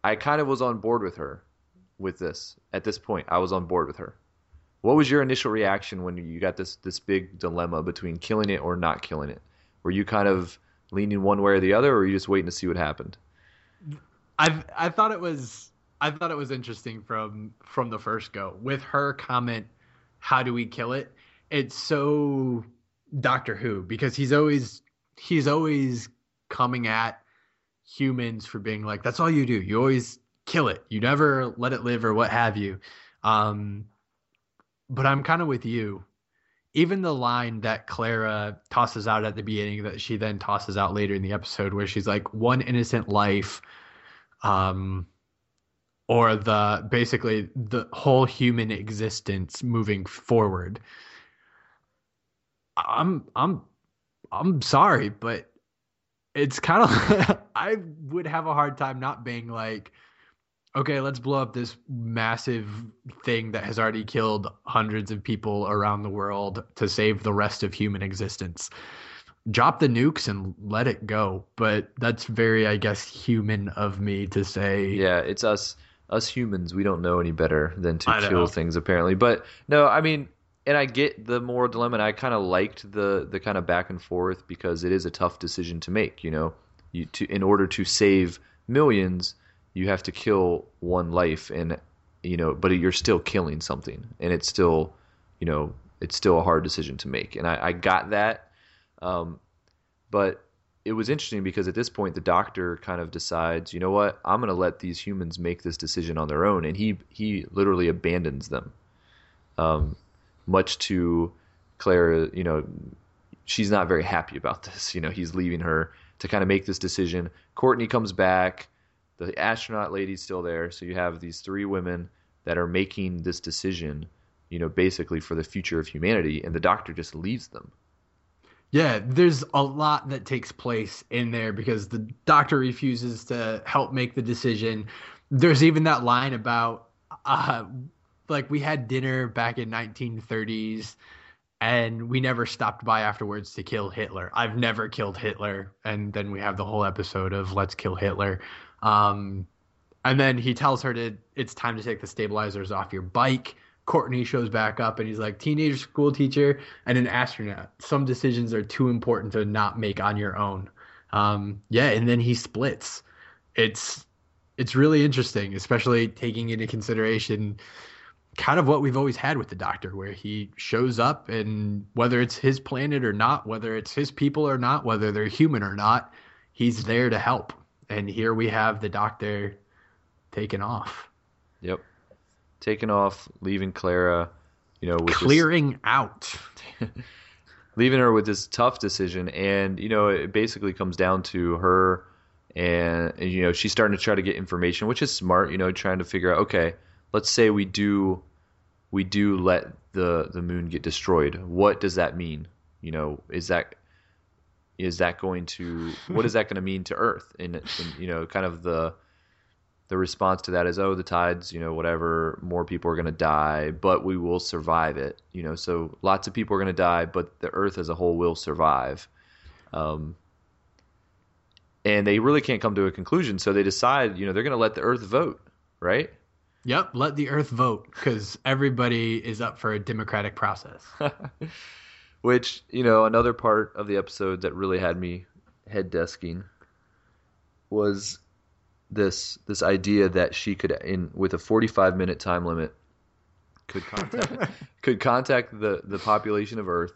I kind of was on board with her with this at this point. I was on board with her. What was your initial reaction when you got this this big dilemma between killing it or not killing it? Were you kind of leaning one way or the other, or were you just waiting to see what happened? I I thought it was I thought it was interesting from from the first go with her comment. How do we kill it? It's so Doctor Who because he's always he's always coming at humans for being like that's all you do. You always kill it. You never let it live or what have you. Um, but I'm kind of with you. Even the line that Clara tosses out at the beginning that she then tosses out later in the episode where she's like one innocent life um or the basically the whole human existence moving forward. I'm i'm i'm sorry but it's kind of i would have a hard time not being like okay let's blow up this massive thing that has already killed hundreds of people around the world to save the rest of human existence drop the nukes and let it go but that's very i guess human of me to say Yeah, it's us us humans. We don't know any better than to kill things apparently. But no, I mean, and I get the moral dilemma. And I kind of liked the the kind of back and forth because it is a tough decision to make. You know, you to in order to save millions, you have to kill one life, and you know, but you're still killing something, and it's still, you know, it's still a hard decision to make. And I, I got that. Um, but it was interesting because at this point the doctor kind of decides, you know what, I'm going to let these humans make this decision on their own, and he he literally abandons them. Um, much to Clara you know, she's not very happy about this. You know, he's leaving her to kind of make this decision. Courtney comes back, the astronaut lady's still there, so you have these three women that are making this decision, you know, basically for the future of humanity, and the doctor just leaves them. Yeah, there's a lot that takes place in there because the doctor refuses to help make the decision. There's even that line about uh like we had dinner back in 1930s and we never stopped by afterwards to kill Hitler. I've never killed Hitler and then we have the whole episode of let's kill Hitler. Um and then he tells her to it's time to take the stabilizers off your bike. Courtney shows back up and he's like, teenage school teacher and an astronaut. Some decisions are too important to not make on your own. Um, yeah, and then he splits. It's it's really interesting, especially taking into consideration kind of what we've always had with the Doctor, where he shows up and whether it's his planet or not, whether it's his people or not, whether they're human or not, he's there to help. And here we have the Doctor taking off, Yep. Taking off, leaving Clara, you know, with this- clearing out. leaving her with this tough decision and you know it basically comes down to her and, and, you know she's starting to try to get information which is smart you know trying to figure out okay let's say we do we do let the the moon get destroyed what does that mean you know is that is that going to what is that going to mean to earth? And, and you know kind of the the response to that is oh the tides you know whatever more people are going to die but we will survive it you know? So lots of people are going to die but the earth as a whole will survive. Um, and they really can't come to a conclusion so they decide you know they're going to let the earth vote right? Yep, let the Earth vote because everybody is up for a democratic process. which you know another part of the episode that really had me head desking was this this idea that she could in with a 45 minute time limit could contact could contact the the population of earth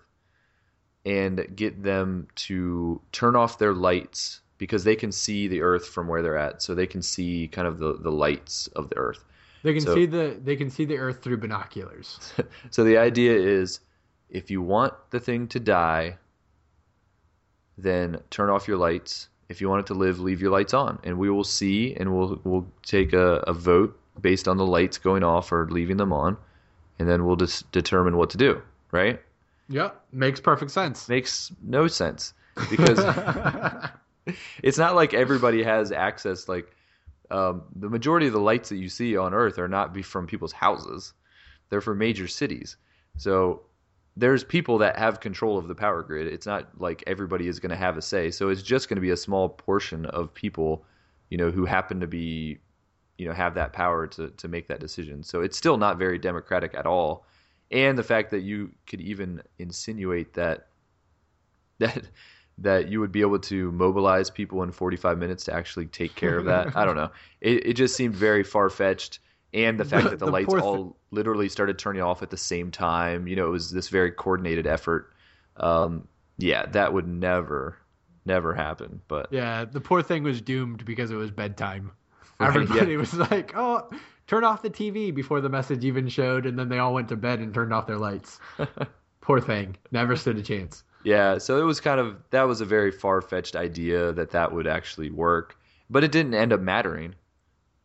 and get them to turn off their lights because they can see the earth from where they're at so they can see kind of the the lights of the earth They can So- see the they can see the Earth through binoculars. so the idea is if you want the thing to die, then turn off your lights. If you want it to live, leave your lights on, and we will see, and we'll we'll take a, a vote based on the lights going off or leaving them on, and then we'll just determine what to do. Right? Yep, makes perfect sense. Makes no sense because it's not like everybody has access. Like um, the majority of the lights that you see on Earth are not be from people's houses; they're from major cities. So there's people that have control of the power grid. It's not like everybody is going to have a say. So it's just going to be a small portion of people, you know, who happen to be, you know, have that power to to make that decision. So it's still not very democratic at all. And the fact that you could even insinuate that that that you would be able to mobilize people in 45 minutes to actually take care of that. I don't know. It it just seemed very far fetched. And the fact The- that the, the lights all literally started turning off at the same time, you know, it was this very coordinated effort. Um, yeah, that would never, never happen. But Yeah, the poor thing was doomed because it was bedtime. Right, Everybody yeah. was like, "Oh, turn off the TV" before the message even showed, and then they all went to bed and turned off their lights. poor thing, never stood a chance. Yeah, so it was kind of that was a very far fetched idea that that would actually work, but it didn't end up mattering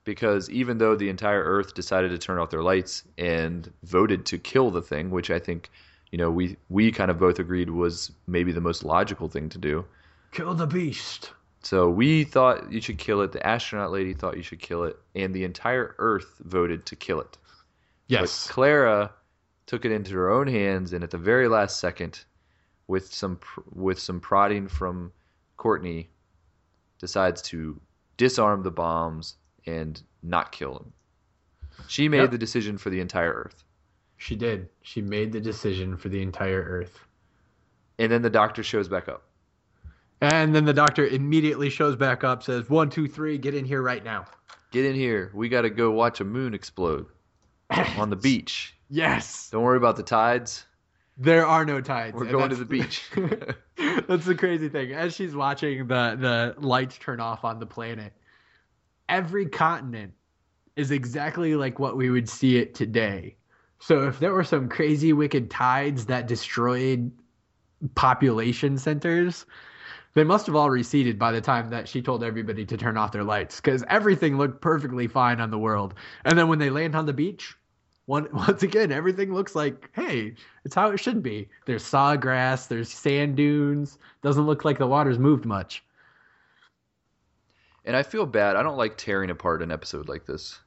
because even though the entire Earth decided to turn off their lights and voted to kill the thing, which I think you know we we kind of both agreed was maybe the most logical thing to do. Kill the beast. So we thought you should kill it. The astronaut lady thought you should kill it, and the entire Earth voted to kill it. Yes. But Clara took it into her own hands, and at the very last second, with some with some prodding from Courtney, decides to disarm the bombs and not kill him. She made Yep. the decision for the entire Earth, She did. She made the decision for the entire Earth. and then the Doctor shows back up. And then the doctor immediately shows back up, says, One, two, three, get in here right now. Get in here. We got to go watch a moon explode on the beach. Yes. Don't worry about the tides. There are no tides. We're going to the beach. That's the crazy thing. As she's watching the the lights turn off on the planet, every continent is exactly like what we would see it today. So if there were some crazy wicked tides that destroyed population centers, they must have all receded by the time that she told everybody to turn off their lights because everything looked perfectly fine on the world. And then when they land on the beach, one, once again, everything looks like, hey, it's how it should be. There's sawgrass, there's sand dunes. Doesn't look like the water's moved much. And I feel bad. I don't like tearing apart an episode like this.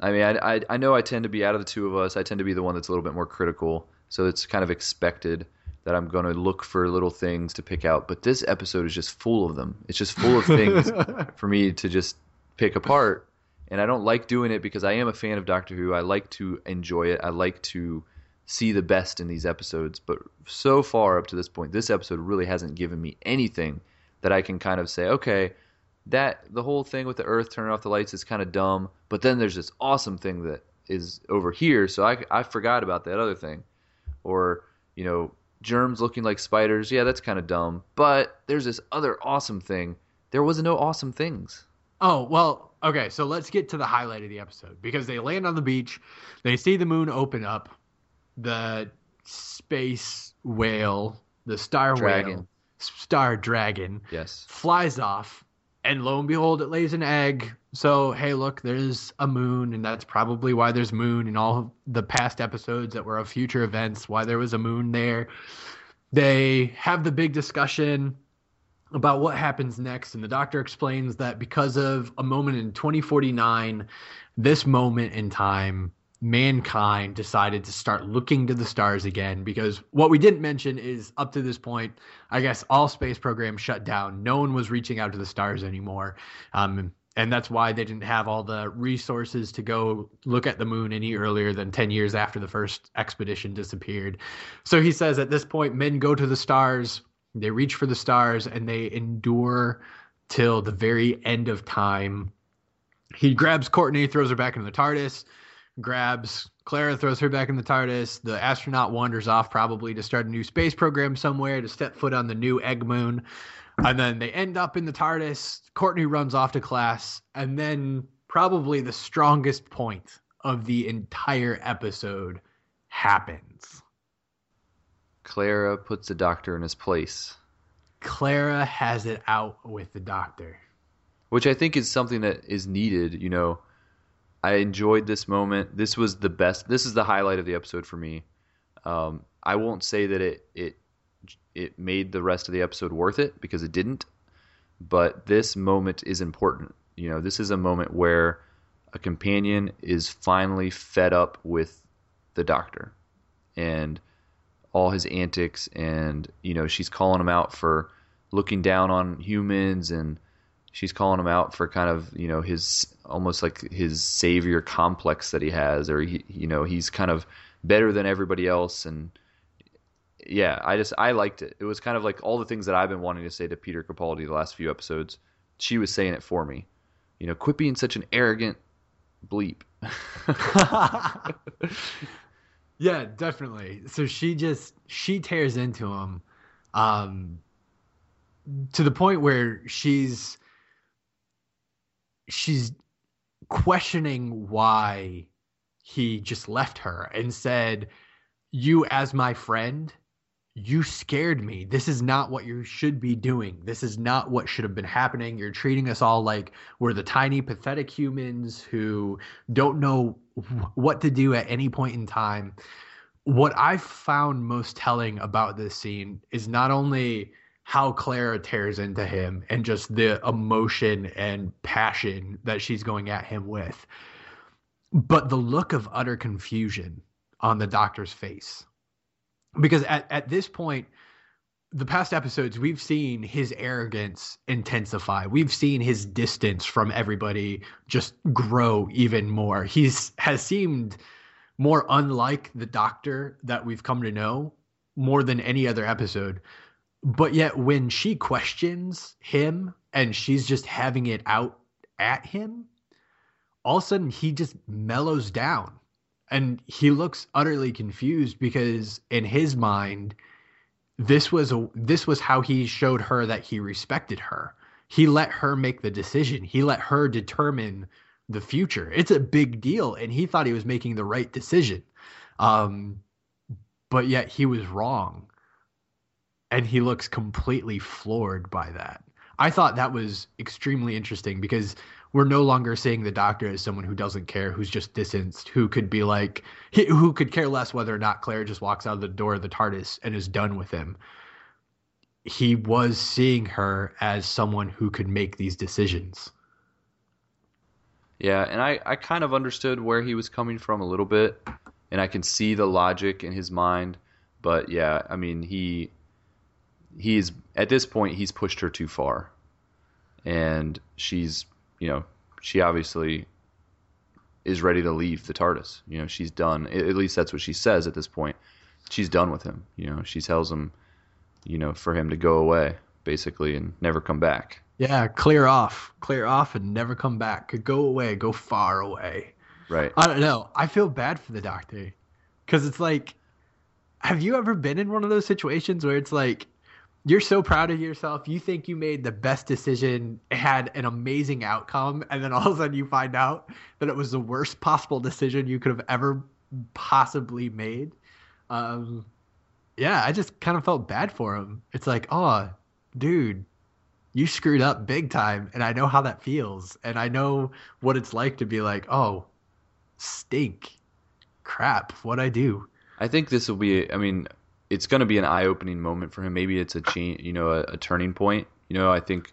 I mean, I, I, I know I tend to be out of the two of us. I tend to be the one that's a little bit more critical. So it's kind of expected that I'm going to look for little things to pick out. But this episode is just full of them. It's just full of things for me to just pick apart. And I don't like doing it because I am a fan of Doctor Who. I like to enjoy it. I like to see the best in these episodes. But so far up to this point, this episode really hasn't given me anything that I can kind of say, okay, that the whole thing with the Earth turning off the lights is kind of dumb. But then there's this awesome thing that is over here, so I I forgot about that other thing, or you know germs looking like spiders. Yeah, that's kind of dumb. But there's this other awesome thing. There was no awesome things. Oh, well, okay, so let's get to the highlight of the episode because they land on the beach, they see the moon open up, the space whale, the star Dragon. whale, star dragon Yes. flies off, and lo and behold, it lays an egg. So, hey, look, there's a moon, and that's probably why there's moon in all the past episodes that were of future events, why there was a moon there. They have the big discussion about what happens next, and the doctor explains that because of a moment in 2049, this moment in time, mankind decided to start looking to the stars again. Because what we didn't mention is up to this point, I guess all space programs shut down. No one was reaching out to the stars anymore. Um, and that's why they didn't have all the resources to go look at the moon any earlier than 10 years after the first expedition disappeared. So he says at this point, men go to the stars, they reach for the stars, and they endure till the very end of time. He grabs Courtney, throws her back into the TARDIS, grabs Clara, throws her back in the TARDIS. The astronaut wanders off, probably to start a new space program somewhere, to step foot on the new egg moon. And then they end up in the TARDIS. Courtney runs off to class. And then, probably the strongest point of the entire episode happens. Clara puts the doctor in his place, Clara has it out with the doctor. which I think is something that is needed. You know, I enjoyed this moment. This was the best. This is the highlight of the episode for me. Um, I won't say that it it it made the rest of the episode worth it because it didn't. But this moment is important. You know, this is a moment where a companion is finally fed up with the doctor and all his antics and you know she's calling him out for looking down on humans and she's calling him out for kind of you know his almost like his savior complex that he has or he you know he's kind of better than everybody else. And yeah i just i liked it. It was kind of like all the things that i've been wanting to say to Peter Capaldi the last few episodes she was saying it for me. You know quit being such an arrogant bleep. Yeah, definitely. So she just she tears into him um to the point where she's she's questioning why he just left her and said you as my friend you scared me. This is not what you should be doing. This is not what should have been happening. You're treating us all like we're the tiny, pathetic humans who don't know what to do at any point in time. What I found most telling about this scene is not only how Clara tears into him and just the emotion and passion that she's going at him with, but the look of utter confusion on the doctor's face. Because at, at this point the past episodes we've seen his arrogance intensify. We've seen his distance from everybody just grow even more. He's has seemed more unlike the doctor that we've come to know more than any other episode but yet when she questions him and she's just having it out at him all of a sudden he just mellows down. And he looks utterly confused because in his mind this was a this was how he showed her that he respected her. He let her make the decision. He let her determine the future. It's a big deal and he thought he was making the right decision. Um but yet he was wrong and he looks completely floored by that i thought that was extremely interesting because we're no longer seeing the doctor as someone who doesn't care, who's just distanced, who could be like, who could care less whether or not Clara just walks out of the door of the TARDIS and is done with him. He was seeing her as someone who could make these decisions. Yeah, and I, I kind of understood where he was coming from a little bit, and I can see the logic in his mind. But yeah, I mean, he he's at this point he's pushed her too far, and she's you know she obviously is ready to leave the TARDIS. You know, she's done. At least that's what she says at this point. She's done with him. You know, she tells him, you know, for him to go away basically and never come back. Yeah, clear off, clear off, and never come back. Could go away, go far away. Right. I don't know. I feel bad for the doctor because it's like, have you ever been in one of those situations where it's like, you're so proud of yourself, you think you made the best decision, had an amazing outcome, and then all of a sudden you find out that it was the worst possible decision you could have ever possibly made. Um, yeah, I just kind of felt bad for him. It's like, oh, dude, you screwed up big time, and I know how that feels, and I know what it's like to be like, oh, stink, crap, what I do. I think this will be. I mean, it's going to be an eye-opening moment for him. Maybe it's a change, you know, a, a turning point. You know, I think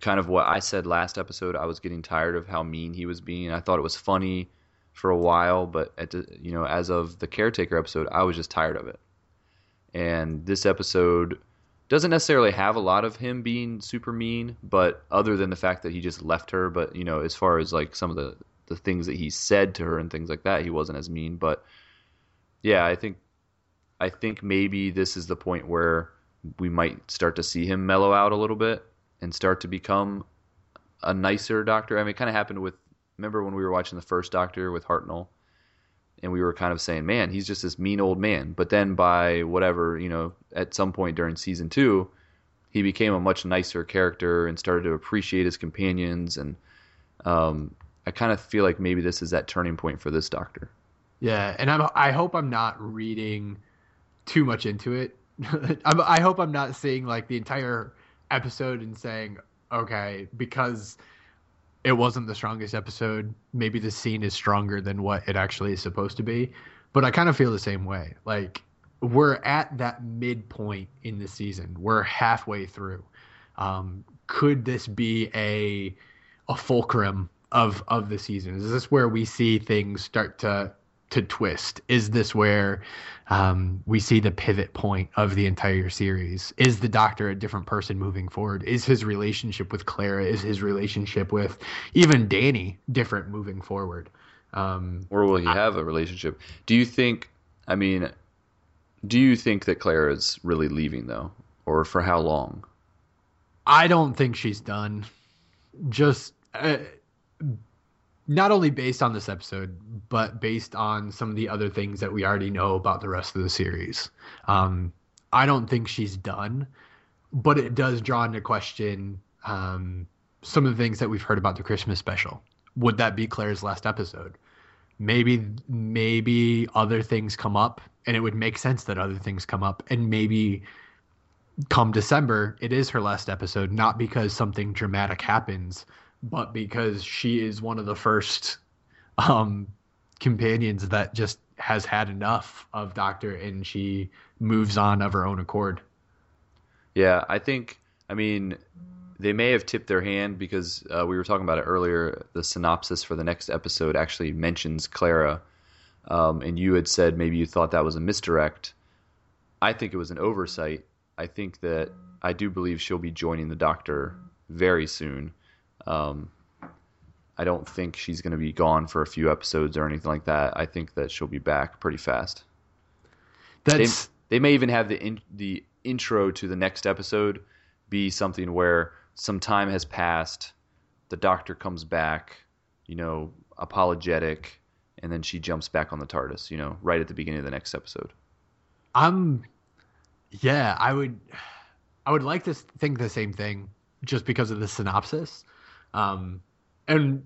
kind of what I said last episode. I was getting tired of how mean he was being. I thought it was funny for a while, but at the, you know, as of the caretaker episode, I was just tired of it. And this episode doesn't necessarily have a lot of him being super mean, but other than the fact that he just left her, but you know, as far as like some of the the things that he said to her and things like that, he wasn't as mean. But yeah, I think I think maybe this is the point where we might start to see him mellow out a little bit and start to become a nicer doctor. I mean, it kind of happened with remember when we were watching the first Doctor with Hartnell, and we were kind of saying, "Man, he's just this mean old man." But then by whatever you know, at some point during season two, he became a much nicer character and started to appreciate his companions. And um, I kind of feel like maybe this is that turning point for this Doctor. Yeah, and I'm, I hope I'm not reading too much into it. I hope I'm not seeing like the entire episode and saying, okay, because it wasn't the strongest episode, maybe the scene is stronger than what it actually is supposed to be. But I kind of feel the same way. Like we're at that midpoint in the season. We're halfway through. Um, could this be a a fulcrum of of the season? Is this where we see things start to to twist? Is this where um, we see the pivot point of the entire series? Is the Doctor a different person moving forward? Is his relationship with Clara, is his relationship with even Danny different moving forward? Um, or will he have a relationship? Do you think? I mean, do you think that Clara is really leaving though, or for how long? I don't think she's done. Just. Uh, not only based on this episode, but based on some of the other things that we already know about the rest of the series. Um, I don't think she's done, but it does draw into question um, some of the things that we've heard about the Christmas special. Would that be Clara's last episode? Maybe, maybe other things come up, and it would make sense that other things come up, and maybe come December, it is her last episode, not because something dramatic happens, but because she is one of the first um, companions that just has had enough of Doctor and she moves on of her own accord. Yeah, I think, I mean, they may have tipped their hand because uh, we were talking about it earlier. The synopsis for the next episode actually mentions Clara. Um, and you had said maybe you thought that was a misdirect. I think it was an oversight. I think that I do believe she'll be joining the Doctor very soon. Um, I don't think she's going to be gone for a few episodes or anything like that. I think that she'll be back pretty fast. That's they, they may even have the in, the intro to the next episode be something where some time has passed, the doctor comes back, you know, apologetic, and then she jumps back on the TARDIS, you know, right at the beginning of the next episode. I'm yeah, I would I would like to think the same thing just because of the synopsis. Um, and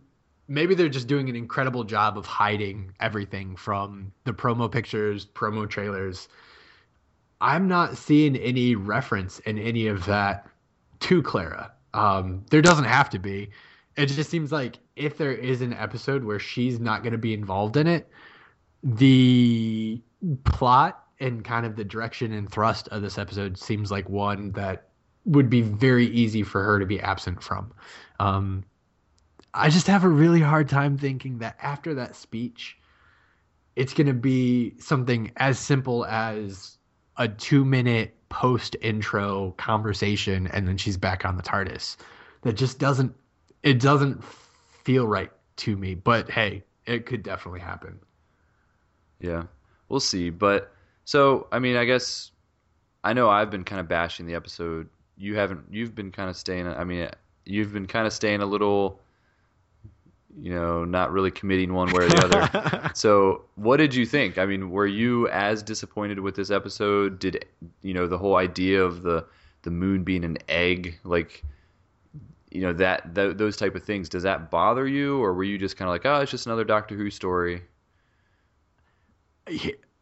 maybe they're just doing an incredible job of hiding everything from the promo pictures, promo trailers. I'm not seeing any reference in any of that to Clara. Um, there doesn't have to be. It just seems like if there is an episode where she's not going to be involved in it, the plot and kind of the direction and thrust of this episode seems like one that would be very easy for her to be absent from. Um, I just have a really hard time thinking that after that speech, it's going to be something as simple as a two minute post intro conversation and then she's back on the TARDIS. That just doesn't, it doesn't feel right to me. But hey, it could definitely happen. Yeah, we'll see. But so, I mean, I guess I know I've been kind of bashing the episode. You haven't, you've been kind of staying, I mean, you've been kind of staying a little you know, not really committing one way or the other. so, what did you think? I mean, were you as disappointed with this episode? Did you know the whole idea of the the moon being an egg, like you know that th- those type of things? Does that bother you, or were you just kind of like, oh, it's just another Doctor Who story?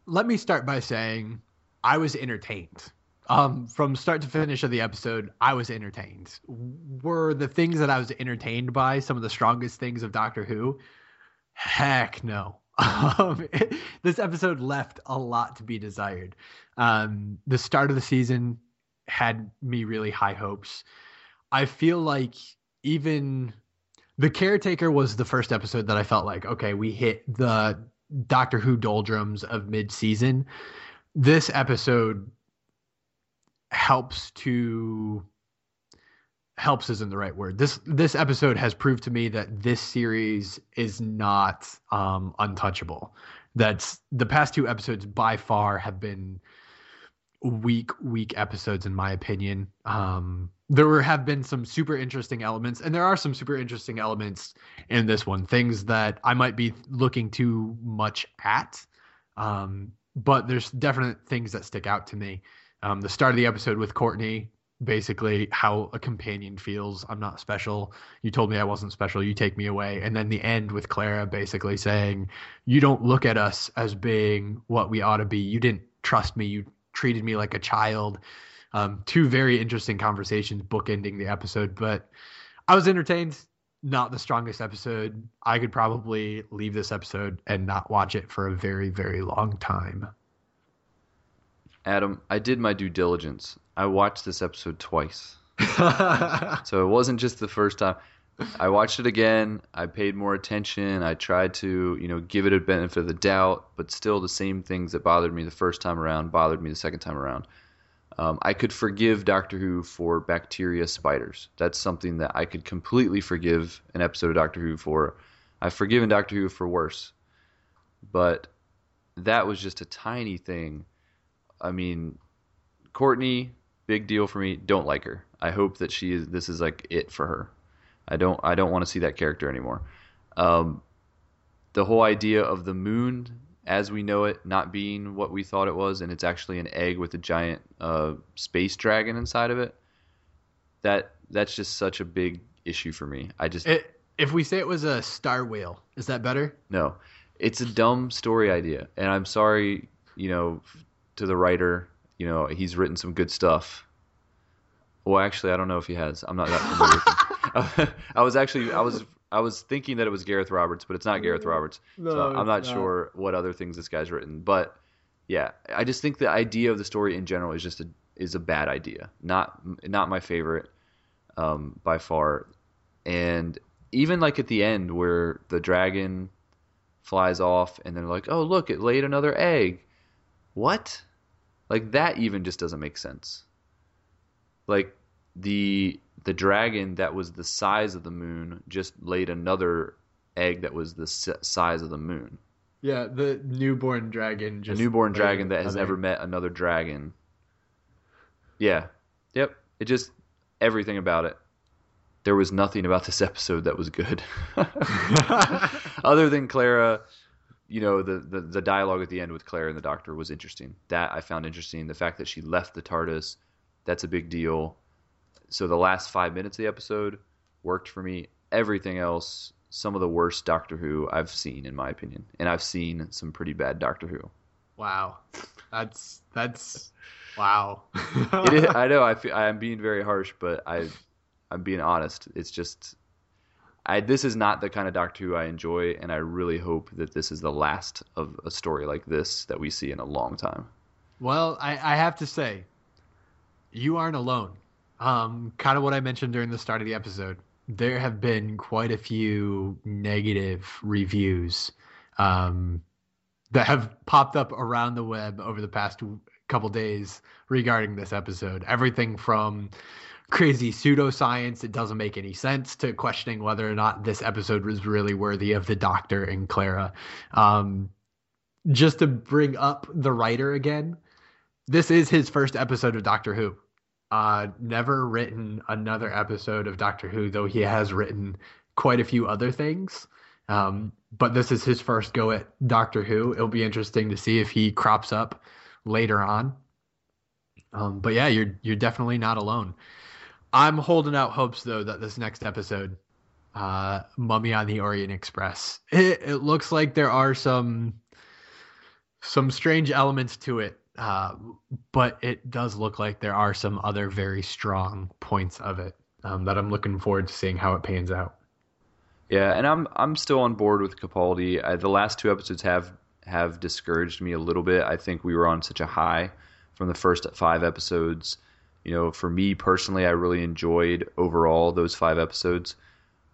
Let me start by saying I was entertained. Um, from start to finish of the episode, I was entertained. Were the things that I was entertained by some of the strongest things of Doctor Who? Heck no. Um, this episode left a lot to be desired. Um, the start of the season had me really high hopes. I feel like even the caretaker was the first episode that I felt like, okay, we hit the Doctor Who doldrums of mid season. This episode helps to helps isn't the right word. This this episode has proved to me that this series is not um, untouchable. That's the past two episodes by far have been weak weak episodes in my opinion. Um, there were, have been some super interesting elements, and there are some super interesting elements in this one. Things that I might be looking too much at, um, but there's definite things that stick out to me. Um, the start of the episode with Courtney, basically how a companion feels. I'm not special. You told me I wasn't special. You take me away. And then the end with Clara basically saying, You don't look at us as being what we ought to be. You didn't trust me. You treated me like a child. Um, two very interesting conversations bookending the episode, but I was entertained. Not the strongest episode. I could probably leave this episode and not watch it for a very, very long time. Adam, I did my due diligence. I watched this episode twice. so it wasn't just the first time. I watched it again. I paid more attention. I tried to, you know, give it a benefit of the doubt, but still the same things that bothered me the first time around bothered me the second time around. Um, I could forgive Doctor Who for bacteria spiders. That's something that I could completely forgive an episode of Doctor Who for. I've forgiven Doctor Who for worse. But that was just a tiny thing I mean, Courtney, big deal for me. Don't like her. I hope that she is. This is like it for her. I don't. I don't want to see that character anymore. Um, the whole idea of the moon as we know it not being what we thought it was, and it's actually an egg with a giant uh, space dragon inside of it. That that's just such a big issue for me. I just it, if we say it was a star whale, is that better? No, it's a dumb story idea, and I'm sorry, you know, to the writer. You know, he's written some good stuff. Well, actually, I don't know if he has. I'm not that familiar with him. I was actually I was I was thinking that it was Gareth Roberts, but it's not Gareth Roberts. No, so I'm not, not, sure what other things this guy's written. But yeah, I just think the idea of the story in general is just a is a bad idea. Not not my favorite um, by far. And even like at the end where the dragon flies off and they're like, "Oh, look, it laid another egg." What? Like that even just doesn't make sense. Like the the dragon that was the size of the moon just laid another egg that was the size of the moon. Yeah, the newborn dragon just a newborn dragon that has never met another dragon. Yeah. Yep. It just everything about it. There was nothing about this episode that was good. Other than Clara you know the, the the dialogue at the end with Clara and the Doctor was interesting. That I found interesting. The fact that she left the TARDIS, that's a big deal. So the last five minutes of the episode worked for me. Everything else, some of the worst Doctor Who I've seen, in my opinion, and I've seen some pretty bad Doctor Who. Wow, that's that's wow. is, I know I feel, I'm being very harsh, but I I'm being honest. It's just I, this is not the kind of Doctor Who I enjoy, and I really hope that this is the last of a story like this that we see in a long time. Well, I, I have to say, you aren't alone. Um, kind of what I mentioned during the start of the episode. There have been quite a few negative reviews um, that have popped up around the web over the past couple days regarding this episode. Everything from crazy pseudoscience. It doesn't make any sense to questioning whether or not this episode was really worthy of the Doctor and Clara. Um, just to bring up the writer again, this is his first episode of Doctor Who. Uh, never written another episode of Doctor Who, though he has written quite a few other things. Um, but this is his first go at Doctor Who. It'll be interesting to see if he crops up later on. Um, but yeah, you're you're definitely not alone. I'm holding out hopes though that this next episode, uh, Mummy on the Orient Express, it, it looks like there are some some strange elements to it, uh, but it does look like there are some other very strong points of it um, that I'm looking forward to seeing how it pans out. Yeah, and I'm I'm still on board with Capaldi. I, the last two episodes have have discouraged me a little bit. I think we were on such a high from the first five episodes. You know, for me personally, I really enjoyed overall those five episodes,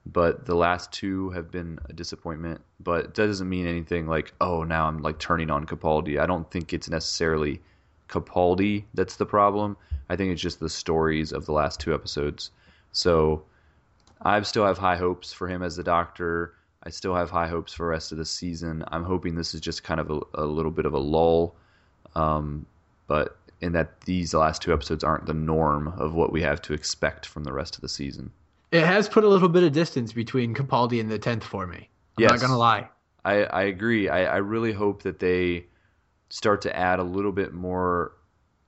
but the last two have been a disappointment. But that doesn't mean anything like, oh, now I'm like turning on Capaldi. I don't think it's necessarily Capaldi that's the problem. I think it's just the stories of the last two episodes. So I still have high hopes for him as the Doctor. I still have high hopes for the rest of the season. I'm hoping this is just kind of a, a little bit of a lull, um, but in that these last two episodes aren't the norm of what we have to expect from the rest of the season. It has put a little bit of distance between Capaldi and the tenth for me. I'm Yes. not gonna lie. I, I agree. I, I really hope that they start to add a little bit more,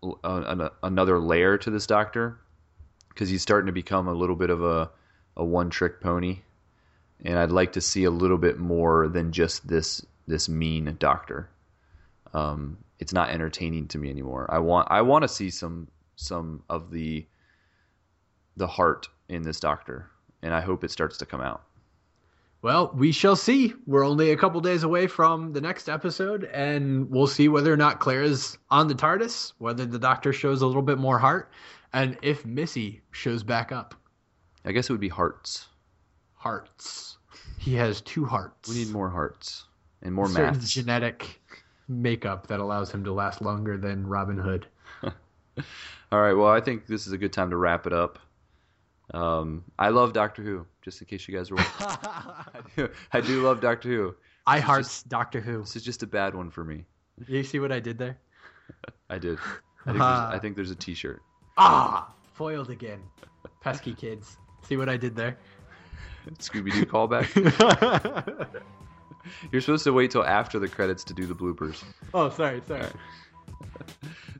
uh, an, another layer to this Doctor, because he's starting to become a little bit of a, a one trick pony, and I'd like to see a little bit more than just this this mean Doctor. Um, it's not entertaining to me anymore. I want I want to see some some of the the heart in this Doctor, and I hope it starts to come out. Well, we shall see. We're only a couple days away from the next episode, and we'll see whether or not Clara is on the TARDIS, whether the Doctor shows a little bit more heart, and if Missy shows back up. I guess it would be hearts. Hearts. He has two hearts. We need more hearts and more certain maths. genetic makeup that allows him to last longer than Robin Hood. All right. Well, I think this is a good time to wrap it up. Um, I love Doctor Who. Just in case you guys were, I do, I do love Doctor Who. I This hearts Doctor Who. This is just a bad one for me. You see what I did there? I did. I think, there's, I think there's a T-shirt. Ah, foiled again. Pesky kids. See what I did there? Scooby Doo callback. You're supposed to wait till after the credits to do the bloopers. oh, sorry, sorry.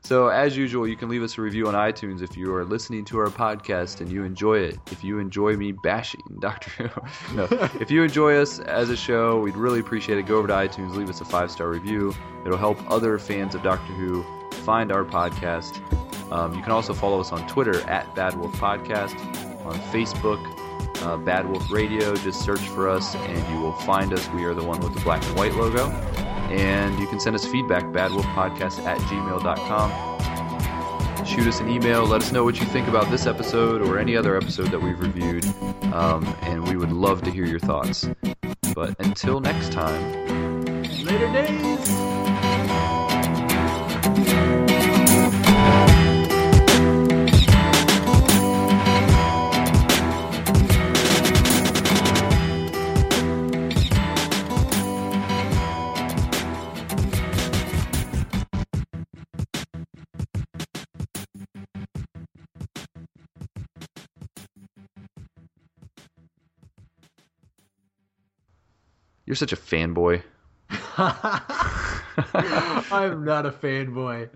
So, as usual, you can leave us a review on iTunes if you are listening to our podcast and you enjoy it. If you enjoy me bashing Doctor Who, no. If you enjoy us as a show, we'd really appreciate it. Go over to iTunes, leave us a five star review. It'll help other fans of Doctor Who find our podcast. Um, you can also follow us on Twitter at Bad Wolf Podcast, on Facebook, uh, Bad Wolf Radio. Just search for us and you will find us. We are the one with the black and white logo. And you can send us feedback, badwolfpodcast at gmail.com. Shoot us an email. Let us know what you think about this episode or any other episode that we've reviewed. Um, and we would love to hear your thoughts. But until next time, Later days. You're such a fanboy. I'm not a fanboy.